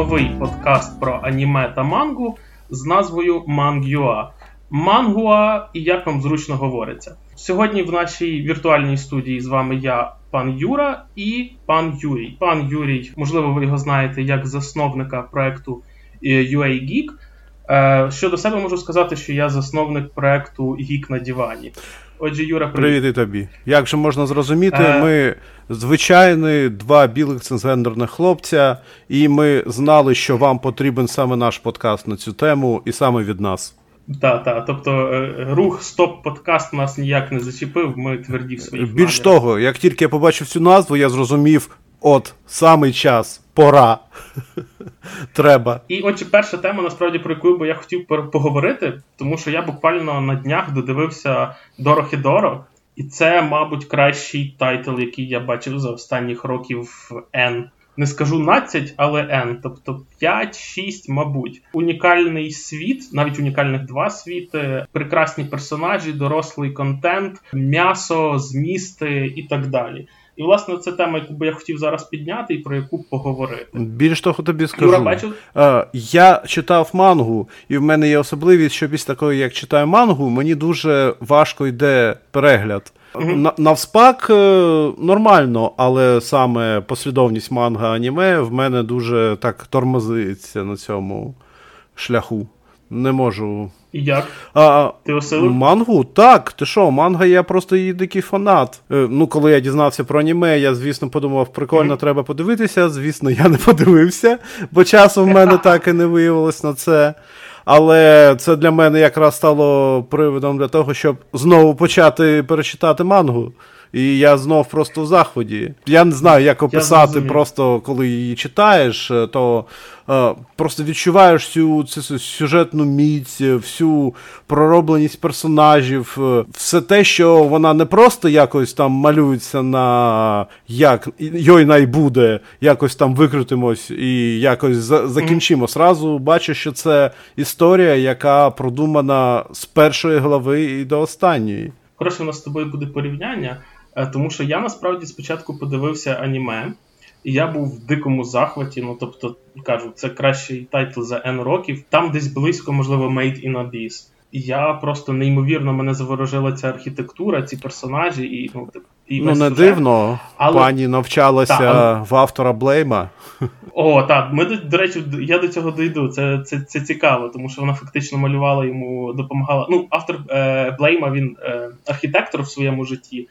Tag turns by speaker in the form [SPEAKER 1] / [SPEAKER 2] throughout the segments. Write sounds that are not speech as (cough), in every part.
[SPEAKER 1] новий подкаст про аніме та мангу з назвою Мангюа. Мангуа і як вам зручно говориться. Сьогодні в нашій віртуальній студії з вами я, пан Юра, і пан Юрій. Пан Юрій, можливо, ви його знаєте як засновника проекту е, UA Geek. Е, щодо себе можу сказати, що я засновник проекту Geek на Дівані. Отже, Юра,
[SPEAKER 2] привіт. Привіт і тобі. Як же можна зрозуміти, е... ми звичайні два білих цензендерних хлопця, і ми знали, що вам потрібен саме наш подкаст на цю тему, і саме від нас.
[SPEAKER 1] Так, так. Тобто е, рух стоп-подкаст нас ніяк не зачепив, ми тверді в своїх
[SPEAKER 2] Більш намірах. того, як тільки я побачив цю назву, я зрозумів, от самий час, пора. (laughs) Треба.
[SPEAKER 1] І отже, перша тема, насправді, про яку би я хотів поговорити, тому що я буквально на днях додивився Дорохідоро, і це, мабуть, кращий тайтл, який я бачив за останніх років N не скажу 12, але N, тобто 5-6, мабуть. Унікальний світ, навіть унікальних два світи, прекрасні персонажі, дорослий контент, м'ясо, змісти і так далі. І, власне, це тема, яку би я хотів зараз підняти і про яку поговорити.
[SPEAKER 2] Більш того, тобі скажу.
[SPEAKER 1] Юра, бачив?
[SPEAKER 2] Я читав мангу, і в мене є особливість, що після такої, як читаю мангу, мені дуже важко йде перегляд. Mm-hmm. Навспак е, нормально, але саме послідовність манга аніме в мене дуже так тормозиться на цьому шляху. Не можу.
[SPEAKER 1] І як?
[SPEAKER 2] А, Ти осилив? Мангу? Так, ти що, манга, я просто її дикий фанат. Е, ну, коли я дізнався про аніме, я, звісно, подумав, прикольно, mm-hmm. треба подивитися. Звісно, я не подивився, бо часу в мене (laughs) так і не виявилось на це. Але це для мене якраз стало приводом для того, щоб знову почати перечитати мангу. І я знов просто в заході. Я не знаю, як описати, просто коли її читаєш, е, то е, просто відчуваєш всю цю сюжетну міць, всю проробленість персонажів, е, все те, що вона не просто якось там малюється на як йой най буде, якось там викрутимось і якось за- закінчимо. Сразу бачу, що це історія, яка продумана з першої глави і до останньої.
[SPEAKER 1] Хороше, у нас з тобою буде порівняння. Е, тому що я насправді спочатку подивився аніме, і я був в дикому захваті. Ну тобто, кажу, це кращий тайтл за N років. Там десь близько, можливо, Made in Abyss. І я просто неймовірно мене заворожила ця архітектура, ці персонажі, і ну і
[SPEAKER 2] ну не сюжет. дивно. Але... Пані навчалася та, в автора Блейма.
[SPEAKER 1] О, так. Ми до речі, я до цього дійду. Це це, це цікаво, тому що вона фактично малювала йому, допомагала. Ну, автор е, Блейма, він е, архітектор в своєму житті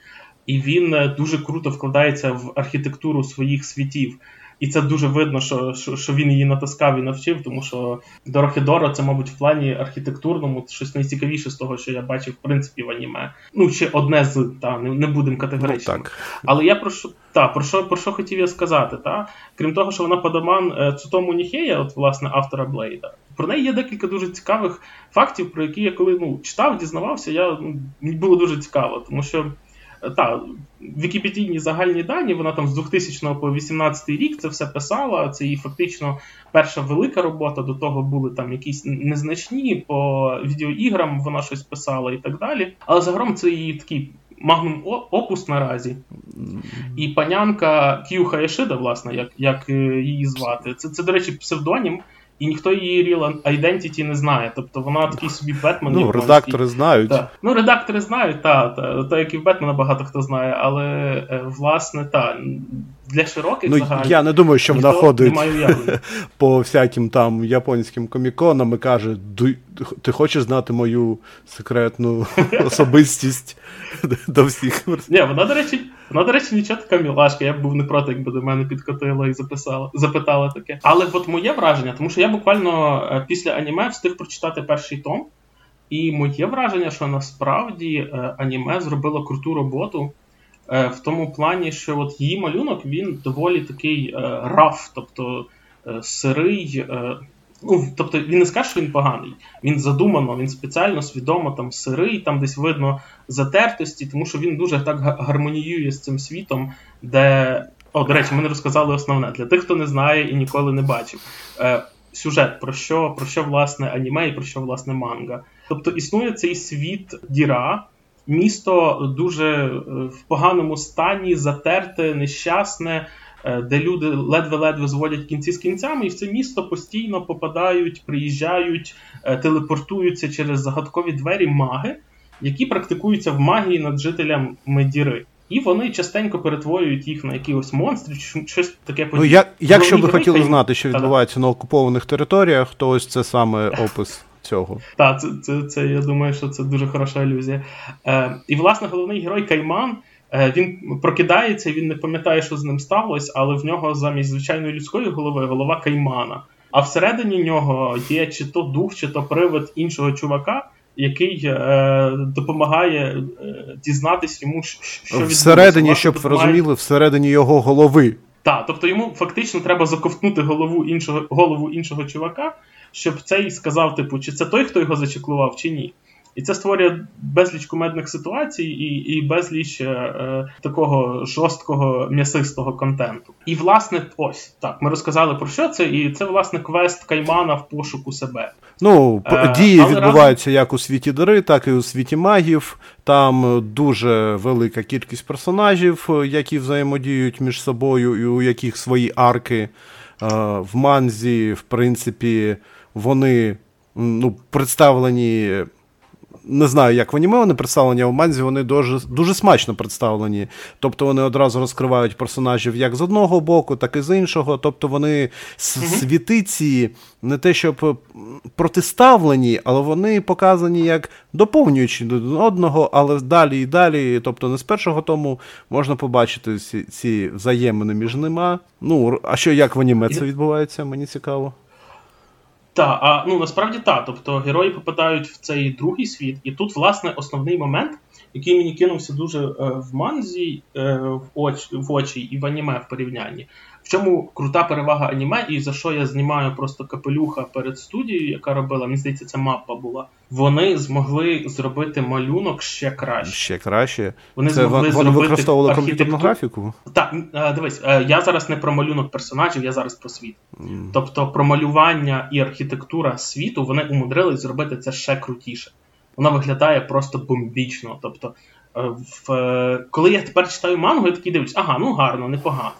[SPEAKER 1] і він е, дуже круто вкладається в архітектуру своїх світів. І це дуже видно, що що, що він її натискав і навчив, тому що Дорохідоро це, мабуть, в плані архітектурному щось найцікавіше з того, що я бачив, в принципі, в аніме. Ну, чи одне з, та, не, не будемо категорично. Ну, Але я про що та, про що про що хотів я сказати? Та? Крім того, що вона подаман е, Цутому Ніхея, от, власне, автора Блейда. Про неї є декілька дуже цікавих фактів, про які я коли ну, читав, дізнавався, я ну, мені було дуже цікаво, тому що. Та, Вікіпедійні загальні дані, вона там з 2000 по 2018 рік це все писала. Це її фактично перша велика робота. До того були там якісь незначні по відеоіграм, вона щось писала і так далі. Але загалом це її такий магнум опус наразі. І панянка К'ю Хаєшида, власне, як як е, її звати. Це, це, до речі, псевдонім і ніхто її Real Identity не знає. Тобто вона такий собі Бетмен.
[SPEAKER 2] Ну, редактори знають.
[SPEAKER 1] Та. Ну, редактори знають, так, та, та, як і в Бетмена багато хто знає, але е, власне так. Для широких
[SPEAKER 2] ну,
[SPEAKER 1] загальних,
[SPEAKER 2] я не думаю, що вона ходить (laughs) по всяким там японським коміконам і каже: ти хочеш знати мою секретну (laughs) особистість до всіх.
[SPEAKER 1] Ні, вона, до речі, вона, до речі, нічого така мілашка. Я б був не проти, якби до мене підкотила і записала, запитала таке. Але от моє враження, тому що я буквально е, після аніме встиг прочитати перший том. І моє враження, що насправді е, аніме зробило круту роботу е, в тому плані, що от її малюнок він доволі такий раф, тобто сирий. Ну, Тобто він не скаже, що він поганий. Він задумано, він спеціально, свідомо там сирий, там десь видно затертості, тому що він дуже так гармоніює з цим світом, де. О, до речі, ми не розказали основне для тих, хто не знає і ніколи не бачив. Е, Сюжет про що, про що власне аніме і про що власне манга. Тобто існує цей світ Діра, місто дуже е, в поганому стані, затерте, нещасне. Е, де люди ледве-ледве зводять кінці з кінцями, і в це місто постійно попадають, приїжджають, е, телепортуються через загадкові двері маги, які практикуються в магії над жителями Діри. І вони частенько перетворюють їх на якихось монстрів, щось таке
[SPEAKER 2] подібне. Ну, як, Якщо ви хотіли знати, що відбувається на окупованих територіях, то ось це саме опис цього.
[SPEAKER 1] Так, це, це, це, я думаю, що це дуже хороша ілюзія. Е, І, власне, головний герой Кайман. Е, він прокидається, він не пам'ятає, що з ним сталося, але в нього замість звичайної людської голови голова каймана. А всередині нього є чи то дух, чи то привид іншого чувака, який е, допомагає е, дізнатись йому, що
[SPEAKER 2] відбувається. всередині, щоб ви розуміли, всередині його голови.
[SPEAKER 1] Так, тобто йому фактично треба заковтнути голову іншого голову іншого чувака, щоб цей сказав, типу, чи це той, хто його зачеклував, чи ні. І це створює безліч кумедних ситуацій і і безліч е, такого жорсткого м'ясистого контенту. І, власне, ось так, ми розказали про що це, і це, власне, квест Каймана в пошуку себе.
[SPEAKER 2] Ну, е, дії відбуваються разом... як у світі Дори, так і у світі магів. Там дуже велика кількість персонажів, які взаємодіють між собою, і у яких свої арки. Е, в манзі, в принципі, вони ну, представлені не знаю, як в аніме вони представлені, а в манзі вони дуже дуже смачно представлені. Тобто вони одразу розкривають персонажів як з одного боку, так і з іншого. Тобто вони світиці не те, щоб протиставлені, але вони показані як доповнюючі до одного, але далі і далі. Тобто не з першого тому можна побачити ці, ці взаємини між ними. Ну, а що як в аніме це відбувається? Мені цікаво.
[SPEAKER 1] Так, а ну насправді так. Тобто герої попадають в цей другий світ, і тут, власне, основний момент, який мені кинувся дуже е, в манзі, е, в оч, в очі і в аніме в порівнянні. Чому крута перевага аніме, і за що я знімаю просто капелюха перед студією, яка робила, мені здається, це мапа була. Вони змогли зробити малюнок ще краще.
[SPEAKER 2] Ще краще. Вони це змогли вони використовували комп'ютерну графіку?
[SPEAKER 1] Так, е, дивись, е, я зараз не про малюнок персонажів, я зараз про світ. Mm. Тобто про малювання і архітектура світу вони умудрились зробити це ще крутіше. Вона виглядає просто бомбічно. Тобто, е, в, коли я тепер читаю мангу, я такий дивлюсь, ага, ну гарно, непогано.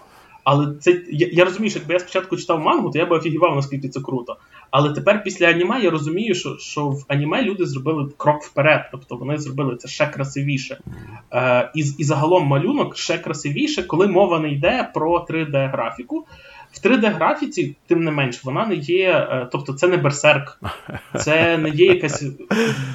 [SPEAKER 1] Але це я, я розумію, що якби я спочатку читав мангу, то я би офігівав, наскільки це круто. Але тепер після аніме я розумію, що що в аніме люди зробили крок вперед, тобто вони зробили це ще красивіше. Е, І і загалом малюнок ще красивіше, коли мова не йде про 3D-графіку. В 3D-графіці, тим не менш, вона не є. Е, тобто, це не берсерк, це не є якась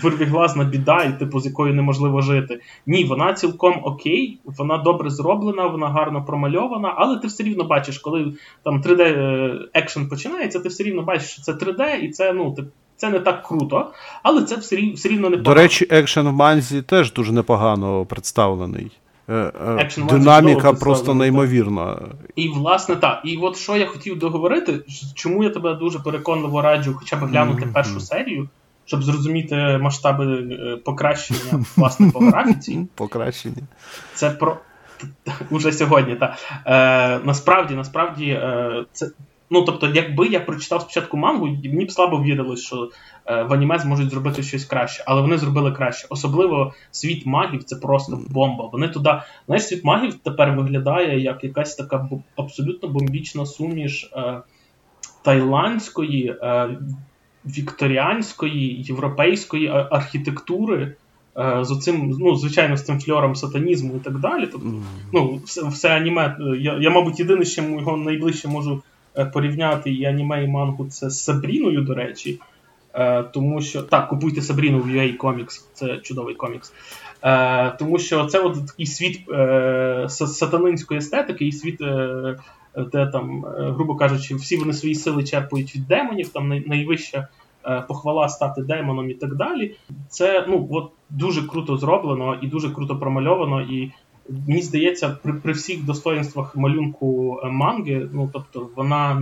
[SPEAKER 1] вирвіглазна біда, і типу з якою неможливо жити. Ні, вона цілком окей, вона добре зроблена, вона гарно промальована, але ти все рівно бачиш, коли там 3D е, екшен починається, ти все рівно бачиш, що це 3D, і це ну це не так круто, але це все рівно все рівно непогано.
[SPEAKER 2] До речі, екшен в манзі теж дуже непогано представлений. Е, е, динаміка просто неймовірна.
[SPEAKER 1] І, власне, так. І от що я хотів договорити, чому я тебе дуже переконливо раджу хоча б глянути mm-hmm. першу серію, щоб зрозуміти масштаби е, покращення власне по графіці. (laughs)
[SPEAKER 2] Покращення.
[SPEAKER 1] Це про. (laughs) Уже сьогодні, так. Е, Насправді, насправді, е, це Ну, тобто, якби я прочитав спочатку мангу, мені б слабо вірилось, що е, в аніме зможуть зробити щось краще, але вони зробили краще. Особливо світ магів це просто бомба. Вони туди, знаєш, світ магів тепер виглядає як якась така абсолютно бомбічна суміш е, тайландської, е, вікторіанської, європейської архітектури. Е, з оцим, ну, звичайно, з цим фльором сатанізму і так далі. Тобто, ну, все, все аніме. Е, я, я, мабуть, єдине, що його найближче можу порівняти і аніме, і мангу це з Сабріною, до речі. Е, тому що так, купуйте Сабріну в UA Comics, це чудовий комікс. Е, тому що це от такий світ сатанинської естетики, і світ, де там, грубо кажучи, всі вони свої сили черпають від демонів, там найвища похвала стати демоном і так далі. Це ну, от дуже круто зроблено і дуже круто промальовано. і Мені здається, при при всіх достоїнствах малюнку е, манги, ну тобто вона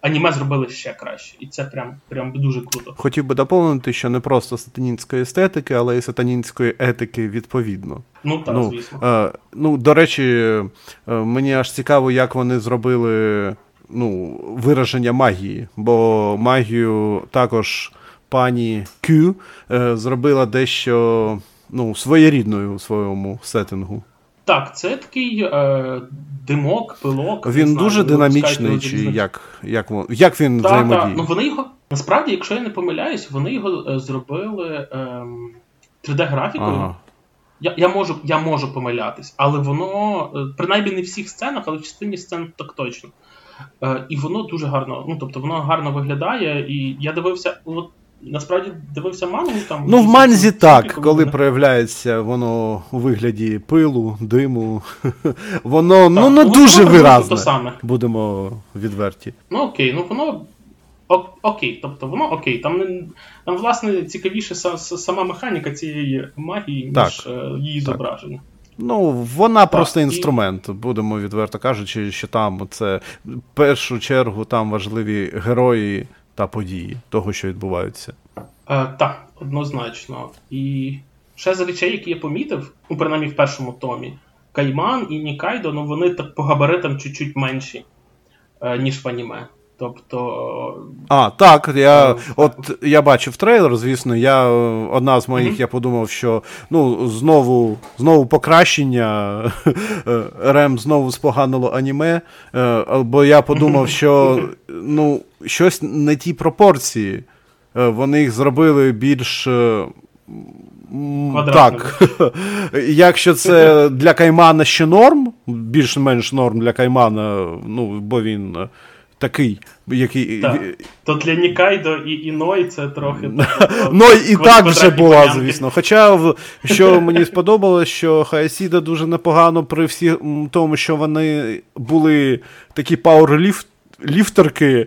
[SPEAKER 1] аніме зробили ще краще, і це прям прям дуже круто.
[SPEAKER 2] Хотів би доповнити, що не просто сатанінської естетики, але й сатанінської етики відповідно.
[SPEAKER 1] Ну так, ну, звісно.
[SPEAKER 2] Е, ну, до речі, е, мені аж цікаво, як вони зробили ну, вираження магії, бо магію також пані Кю е, зробила дещо ну, своєрідною у своєму сеттингу.
[SPEAKER 1] Так, це такий е, димок, пилок.
[SPEAKER 2] Він
[SPEAKER 1] знаю,
[SPEAKER 2] дуже динамічний, чи як як, як він
[SPEAKER 1] та,
[SPEAKER 2] взаємодіє?
[SPEAKER 1] Та. Ну вони його насправді, якщо я не помиляюсь, вони його е, зробили ем, 3D-графікою. Ага. Я я, можу я можу помилятись, але воно, е, принаймні не в всіх сценах, але в частині сцен так точно. Е, І воно дуже гарно. Ну, тобто, воно гарно виглядає. І я дивився, от насправді дивився мангу там.
[SPEAKER 2] Ну, в манзі так, коли проявляється воно у вигляді пилу, диму, (laughs) воно так, ну не дуже виразне. Саме. Будемо відверті.
[SPEAKER 1] Ну окей, ну воно. Окей, тобто воно окей, там не там, власне, цікавіше сама механіка цієї магії, так, ніж е, її так. зображення.
[SPEAKER 2] Ну, вона так, просто інструмент, і... будемо відверто кажучи, що там це в першу чергу там важливі герої та події того, що відбуваються.
[SPEAKER 1] Е, Так, однозначно. І ще з речей, які я помітив, ну, принаймні в першому томі, Кайман і Нікайдо, ну вони так по габаритам чуть-чуть менші, е, ніж в аніме. Тобто.
[SPEAKER 2] А, так. Я от я бачив трейлер, звісно, я одна з моїх, mm-hmm. я подумав, що ну, знову знову покращення. Рем знову споганило аніме. Е, бо я подумав, (laughs) що ну, щось не ті пропорції. Е, вони їх зробили більш. Е, так. (laughs) Якщо це для Каймана ще норм, більш-менш норм для Каймана, ну, бо він такий, який.
[SPEAKER 1] Так. То для Нікайдо і Іной це трохи.
[SPEAKER 2] Ну (laughs) і так вже була, звісно. Хоча, що мені сподобалось, що Хаесіда дуже непогано при всі тому, що вони були такі пауерліфт. Ліфтерки е,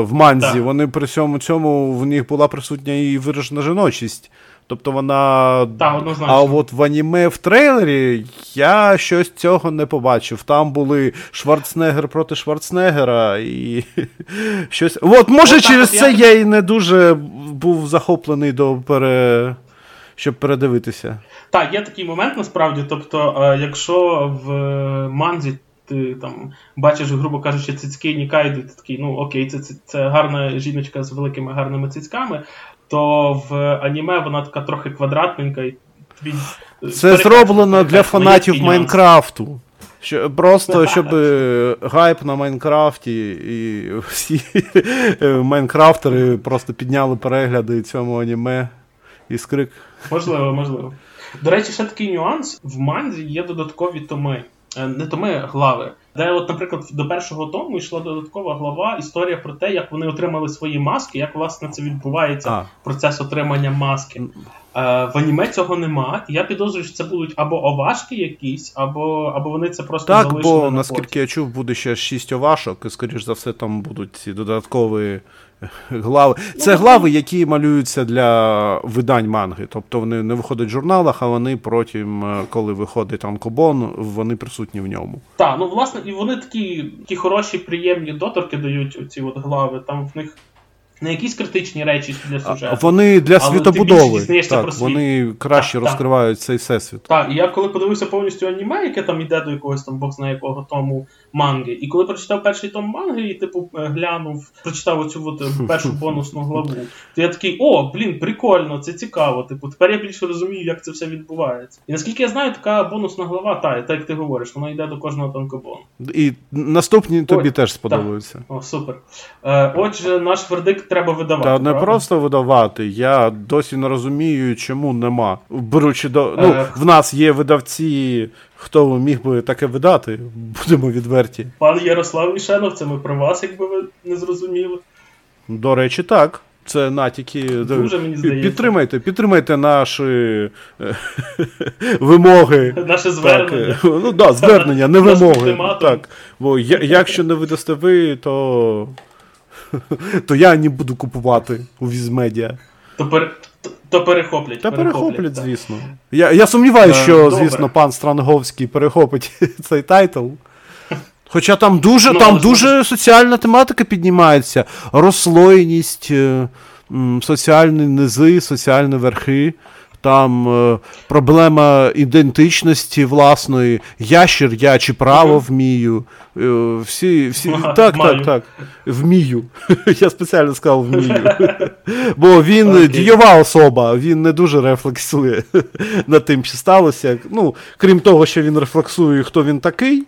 [SPEAKER 2] в манзі, так. вони при всьому цьому в них була присутня і виражена жіночість. Тобто вона.
[SPEAKER 1] Так,
[SPEAKER 2] А от в аніме в трейлері я щось цього не побачив. Там були Шварценеггер проти Шварценеггера і (laughs) щось. От, може, от через це я... я і не дуже був захоплений до пере... щоб передивитися.
[SPEAKER 1] Так, є такий момент насправді. Тобто, е, якщо в манзі. Ти там бачиш, грубо кажучи, цицьки Нікайду, ти такий, ну окей, це це, це гарна жіночка з великими гарними цицьками то в аніме вона така трохи квадратненька. і тобі
[SPEAKER 2] Це зроблено для фанатів Майнкрафту. Що, Просто (laughs) щоб е, гайп на Майнкрафті і всі е, Майнкрафтери просто підняли перегляди цьому аніме і скрик.
[SPEAKER 1] Можливо, можливо. До речі, ще такий нюанс: в манзі є додаткові томи. Е, не томи глави. Де, от, наприклад, до першого тому йшла додаткова глава історія про те, як вони отримали свої маски, як власне це відбувається а. процес отримання маски. Е, в аніме цього нема. Я підозрюю, що це будуть або овашки якісь, або або вони це просто
[SPEAKER 2] так,
[SPEAKER 1] залишили.
[SPEAKER 2] Бо наскільки я чув, буде ще шість овашок, і скоріш за все, там будуть ці додаткові глави. Це ну, глави, які малюються для видань манги. Тобто вони не виходять в журналах, а вони потім, е, коли виходить Анкобон, вони присутні в ньому.
[SPEAKER 1] Так, ну власне, і вони такі такі хороші, приємні доторки дають оці от глави. Там в них не якісь критичні речі для сюжету.
[SPEAKER 2] Вони для світобудови. Так, Вони краще так, розкривають так. цей всесвіт.
[SPEAKER 1] Так, і я коли подивився повністю аніме, яке там йде до якогось там бог знає якого тому манги. І коли прочитав перший том манги, і типу е, глянув, прочитав оцю от е, першу (laughs) бонусну главу, то я такий, о, блін, прикольно, це цікаво. Типу, тепер я більше розумію, як це все відбувається. І наскільки я знаю, така бонусна глава, та, так як ти говориш, вона йде до кожного танкобону.
[SPEAKER 2] І наступні тобі Ой, теж сподобаються.
[SPEAKER 1] О, супер. Е, Отже, наш вердикт треба видавати.
[SPEAKER 2] Та не правда? просто видавати. Я досі не розумію, чому нема. Беручи до. Ну, е... в нас є видавці. Хто міг би таке видати, будемо відверті.
[SPEAKER 1] Пан Ярослав Мішенов, це ми про вас, якби ви не зрозуміли.
[SPEAKER 2] До речі, так. Це натяки.
[SPEAKER 1] Дуже мені здається.
[SPEAKER 2] Підтримайте, підтримайте наші е, (laughs) вимоги.
[SPEAKER 1] Наше звернення. Так,
[SPEAKER 2] ну да, звернення, не вимоги. Так. Бо якщо не видасте ви, то (laughs) то я не буду купувати у Візмедіа.
[SPEAKER 1] То, пер... то перехоплять.
[SPEAKER 2] Та перехоплять, перехоплять звісно. Я я сумніваюся, що, Добре. звісно, пан Странговський перехопить (laughs) цей тайтл. Хоча там дуже ну, там дуже соціальна тематика піднімається. Розслойність, е, соціальні низи, соціальні верхи там е, проблема ідентичності власної, ящер я чи право вмію. Е, всі, всі, Так, маю. так, так. Вмію. (laughs) Я спеціально сказав вмію. (laughs) Бо він okay. дієва особа, він не дуже рефлексує (laughs) над тим, що сталося. Ну, Крім того, що він рефлексує, хто він такий.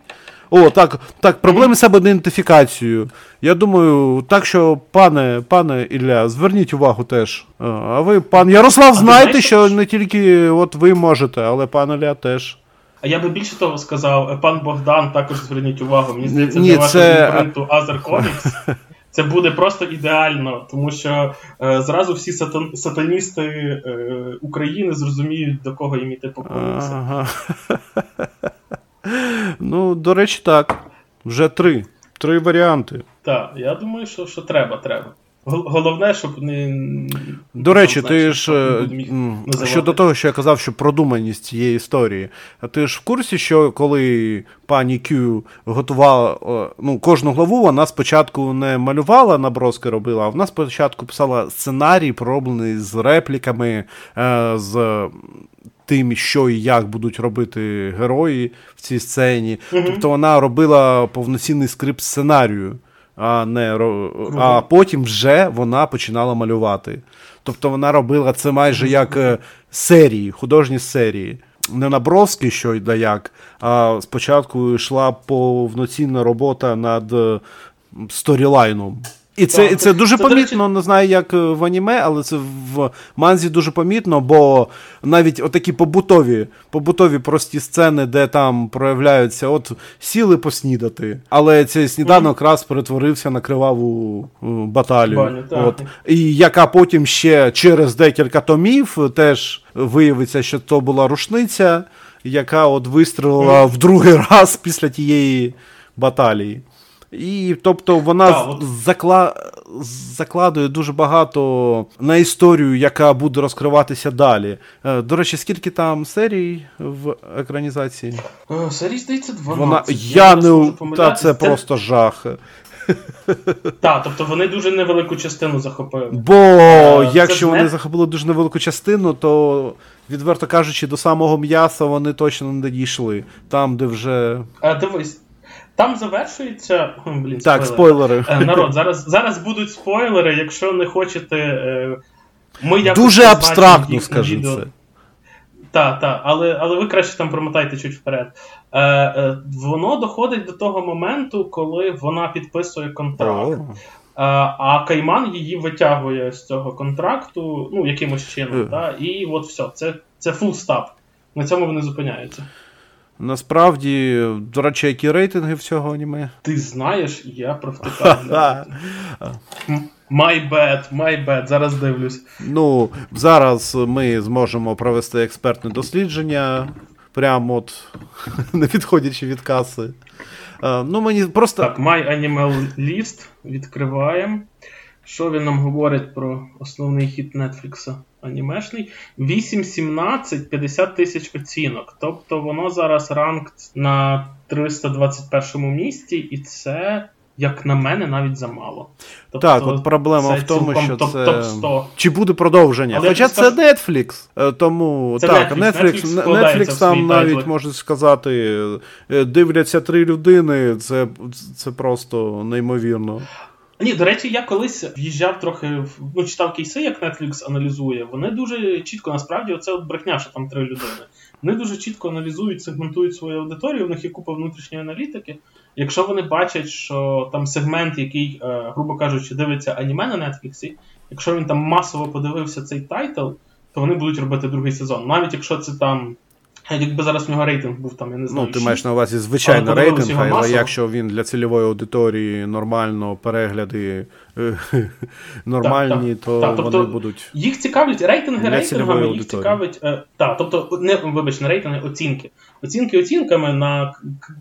[SPEAKER 2] О, так, так, проблеми з ідентифікацією. Я думаю, так що, пане пане Ілля, зверніть увагу теж. А ви, пан Ярослав, знаєте, що не тільки от ви можете, але пан Ілля теж.
[SPEAKER 1] А я би більше того сказав, пан Богдан також зверніть увагу. Мені здається,
[SPEAKER 2] Ні,
[SPEAKER 1] для вашого
[SPEAKER 2] це...
[SPEAKER 1] імпринту Азер Comics (laughs) це буде просто ідеально, тому що е, зразу всі сатан... сатаністи е, України зрозуміють, до кого їм іти поклонитися. Ага. (laughs)
[SPEAKER 2] Ну, до речі, так. Вже три. Три варіанти.
[SPEAKER 1] Так, я думаю, що що треба, треба. Головне, щоб не.
[SPEAKER 2] До речі, ти ж е, щодо того, що я казав, що продуманість цієї історії. А ти ж в курсі, що коли пані Кю готувала ну, кожну главу, вона спочатку не малювала наброски робила, а вона спочатку писала сценарій, пророблений з репліками, е, з. Тим, що і як будуть робити герої в цій сцені. Mm-hmm. Тобто вона робила повноцінний скрипт сценарію а не а потім вже вона починала малювати. Тобто вона робила це майже як е, серії, художні серії. Не наброски, що йде як, а спочатку йшла повноцінна робота над е, сторілайном. І це так, це, дуже це, помітно, це, не знаю, як в аніме, але це в манзі дуже помітно, бо навіть отакі побутові побутові прості сцени, де там проявляються, от сіли поснідати, але цей сніданок mm. раз перетворився на криваву баталію. Баню, от. І яка потім ще через декілька томів теж виявиться, що то була рушниця, яка от вистрілила mm. в другий (laughs) раз після тієї баталії. І тобто вона да, от... закла... закладує дуже багато на історію, яка буде розкриватися далі. Е, до речі, скільки там серій в екранізації?
[SPEAKER 1] Е, серій здається, 12. Вона...
[SPEAKER 2] Я, Я не Та це просто жах.
[SPEAKER 1] Так, тобто вони дуже невелику частину захопили.
[SPEAKER 2] Бо е, якщо вони не... захопили дуже невелику частину, то, відверто кажучи, до самого м'яса вони точно не дійшли. Там, де вже.
[SPEAKER 1] А, Дивись. Там завершується. (laughs) Блін,
[SPEAKER 2] так, спойлери.
[SPEAKER 1] спойлери. Народ, зараз зараз будуть спойлери, якщо не хочете. Е, ми якось
[SPEAKER 2] Дуже абстрактно скажи це.
[SPEAKER 1] Так, так, але але ви краще там промотайте чуть вперед. Е, е, Воно доходить до того моменту, коли вона підписує контракт. Oh. А Кайман її витягує з цього контракту, ну, якимось чином. Uh. Та, і от все, це це full stop. На цьому вони зупиняються.
[SPEAKER 2] Насправді, до речі, які рейтинги всього аніме?
[SPEAKER 1] Ти знаєш, я провтикав. (laughs) My bad, my bad, зараз дивлюсь.
[SPEAKER 2] Ну, зараз ми зможемо провести експертне дослідження, прямо от (laughs) не відходячи від каси. ну, мені просто...
[SPEAKER 1] Так, My Animal List відкриваємо. Що він нам говорить про основний хіт Нетфлікса? Анімешний. 8.17, 50 тисяч оцінок. Тобто воно зараз ранкт на 321 місці, і це. Як на мене, навіть замало.
[SPEAKER 2] Тобто, так, от проблема в тому, що топ, це чи буде продовження. Але Хоча це скажу... Netflix, е, тому це так, Netflix, Netflix, Netflix, Netflix там навіть можна сказати, е, дивляться три людини, це, це просто неймовірно.
[SPEAKER 1] Ні, до речі, я колись в'їжджав трохи ну, читав кейси, як Netflix аналізує. Вони дуже чітко, насправді, оце от брехня, що там три людини. Вони дуже чітко аналізують, сегментують свою аудиторію, у них є купа внутрішньої аналітики. Якщо вони бачать, що там сегмент, який, е, грубо кажучи, дивиться аніме на Netflix, якщо він там масово подивився цей тайтл, то вони будуть робити другий сезон. Навіть якщо це там Якби зараз в нього рейтинг був там, я не знаю.
[SPEAKER 2] Ну, ти маєш на увазі звичайно рейтинг, але якщо він для цільової аудиторії нормально перегляди (laughs) нормальні, так, то так, вони тобто будуть.
[SPEAKER 1] Їх цікавлять рейтинги рейтингами, їх цікавить. Е, так, тобто, не вибач, не рейтинги, оцінки. Оцінки оцінками на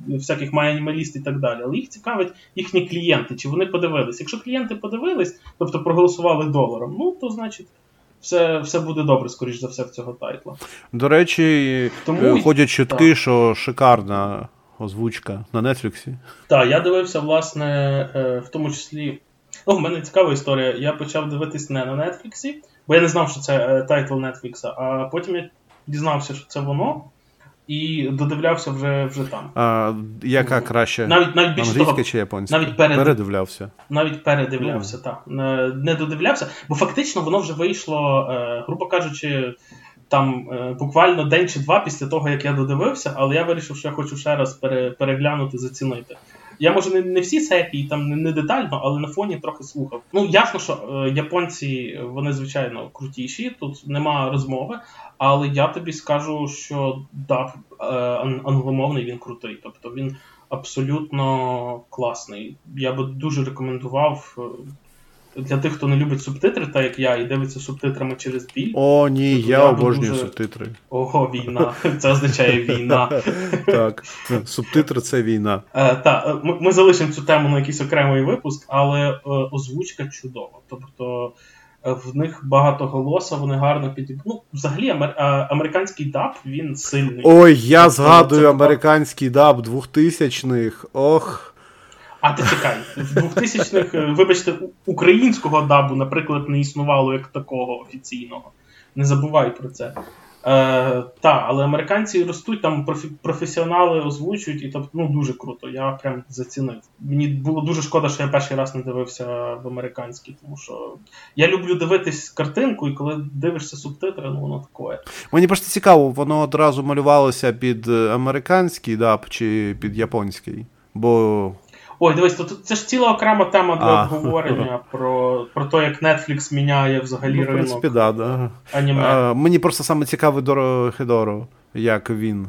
[SPEAKER 1] всяких майанімаліст і так далі, але їх цікавить їхні клієнти, чи вони подивились. Якщо клієнти подивились, тобто проголосували доларом, ну то значить все все буде добре, скоріш за все, в цього тайтла.
[SPEAKER 2] До речі, Тому... Е, ходять чутки, що шикарна озвучка на Нетфліксі.
[SPEAKER 1] Так, я дивився, власне, е, в тому числі. О, в мене цікава історія. Я почав дивитись не на Нетфліксі, бо я не знав, що це е, тайтл Нетфлікса, а потім я дізнався, що це воно і додивлявся вже вже там.
[SPEAKER 2] А Яка краще? Навіть навіть більше Англійська того, чи японська?
[SPEAKER 1] Навіть перед...
[SPEAKER 2] передивлявся.
[SPEAKER 1] Навіть передивлявся, mm. так. Не додивлявся, бо фактично воно вже вийшло, е, грубо кажучи, там е, буквально день чи два після того, як я додивився, але я вирішив, що я хочу ще раз пере, переглянути, зацінити. Я може не не всі сепії, там не, детально, але на фоні трохи слухав. Ну, ясно, що е, японці вони звичайно крутіші, тут нема розмови. Але я тобі скажу, що да, е, англомовний він крутий. Тобто він абсолютно класний. Я би дуже рекомендував е, для тих, хто не любить субтитри, так як я, і дивиться субтитрами через біль.
[SPEAKER 2] О, ні, тобто я, обожнюю дуже... субтитри.
[SPEAKER 1] Ого, війна. (laughs) Це означає війна. (laughs)
[SPEAKER 2] Так, субтитри це війна.
[SPEAKER 1] Е, Так, ми, ми залишимо цю тему на якийсь окремий випуск, але е, озвучка чудова. Тобто. Е, в них багато голоса, вони гарно підіб... Ну, взагалі, амер... американський даб, він сильний.
[SPEAKER 2] Ой, я тобто, згадую це... американський даб 2000-х. Ох.
[SPEAKER 1] А ти чекай, в 2000-х, е, вибачте, українського дабу, наприклад, не існувало як такого офіційного. Не забувай про це. Е, Так, але американці ростуть, там профі- професіонали озвучують, і тобто ну, дуже круто. Я прям зацінив. Мені було дуже шкода, що я перший раз не дивився в американській, тому що я люблю дивитись картинку, і коли дивишся субтитри, ну воно таке.
[SPEAKER 2] Мені просто цікаво, воно одразу малювалося під американський даб чи під японський. Бо
[SPEAKER 1] Ой, дивись, то це ж ціла окрема тема для обговорення (laughs) про про те, як Netflix міняє взагалі ну, ринок. В принципі,
[SPEAKER 2] да, да. аніме. А, Мені просто саме цікавий Доро Хедоро, як він.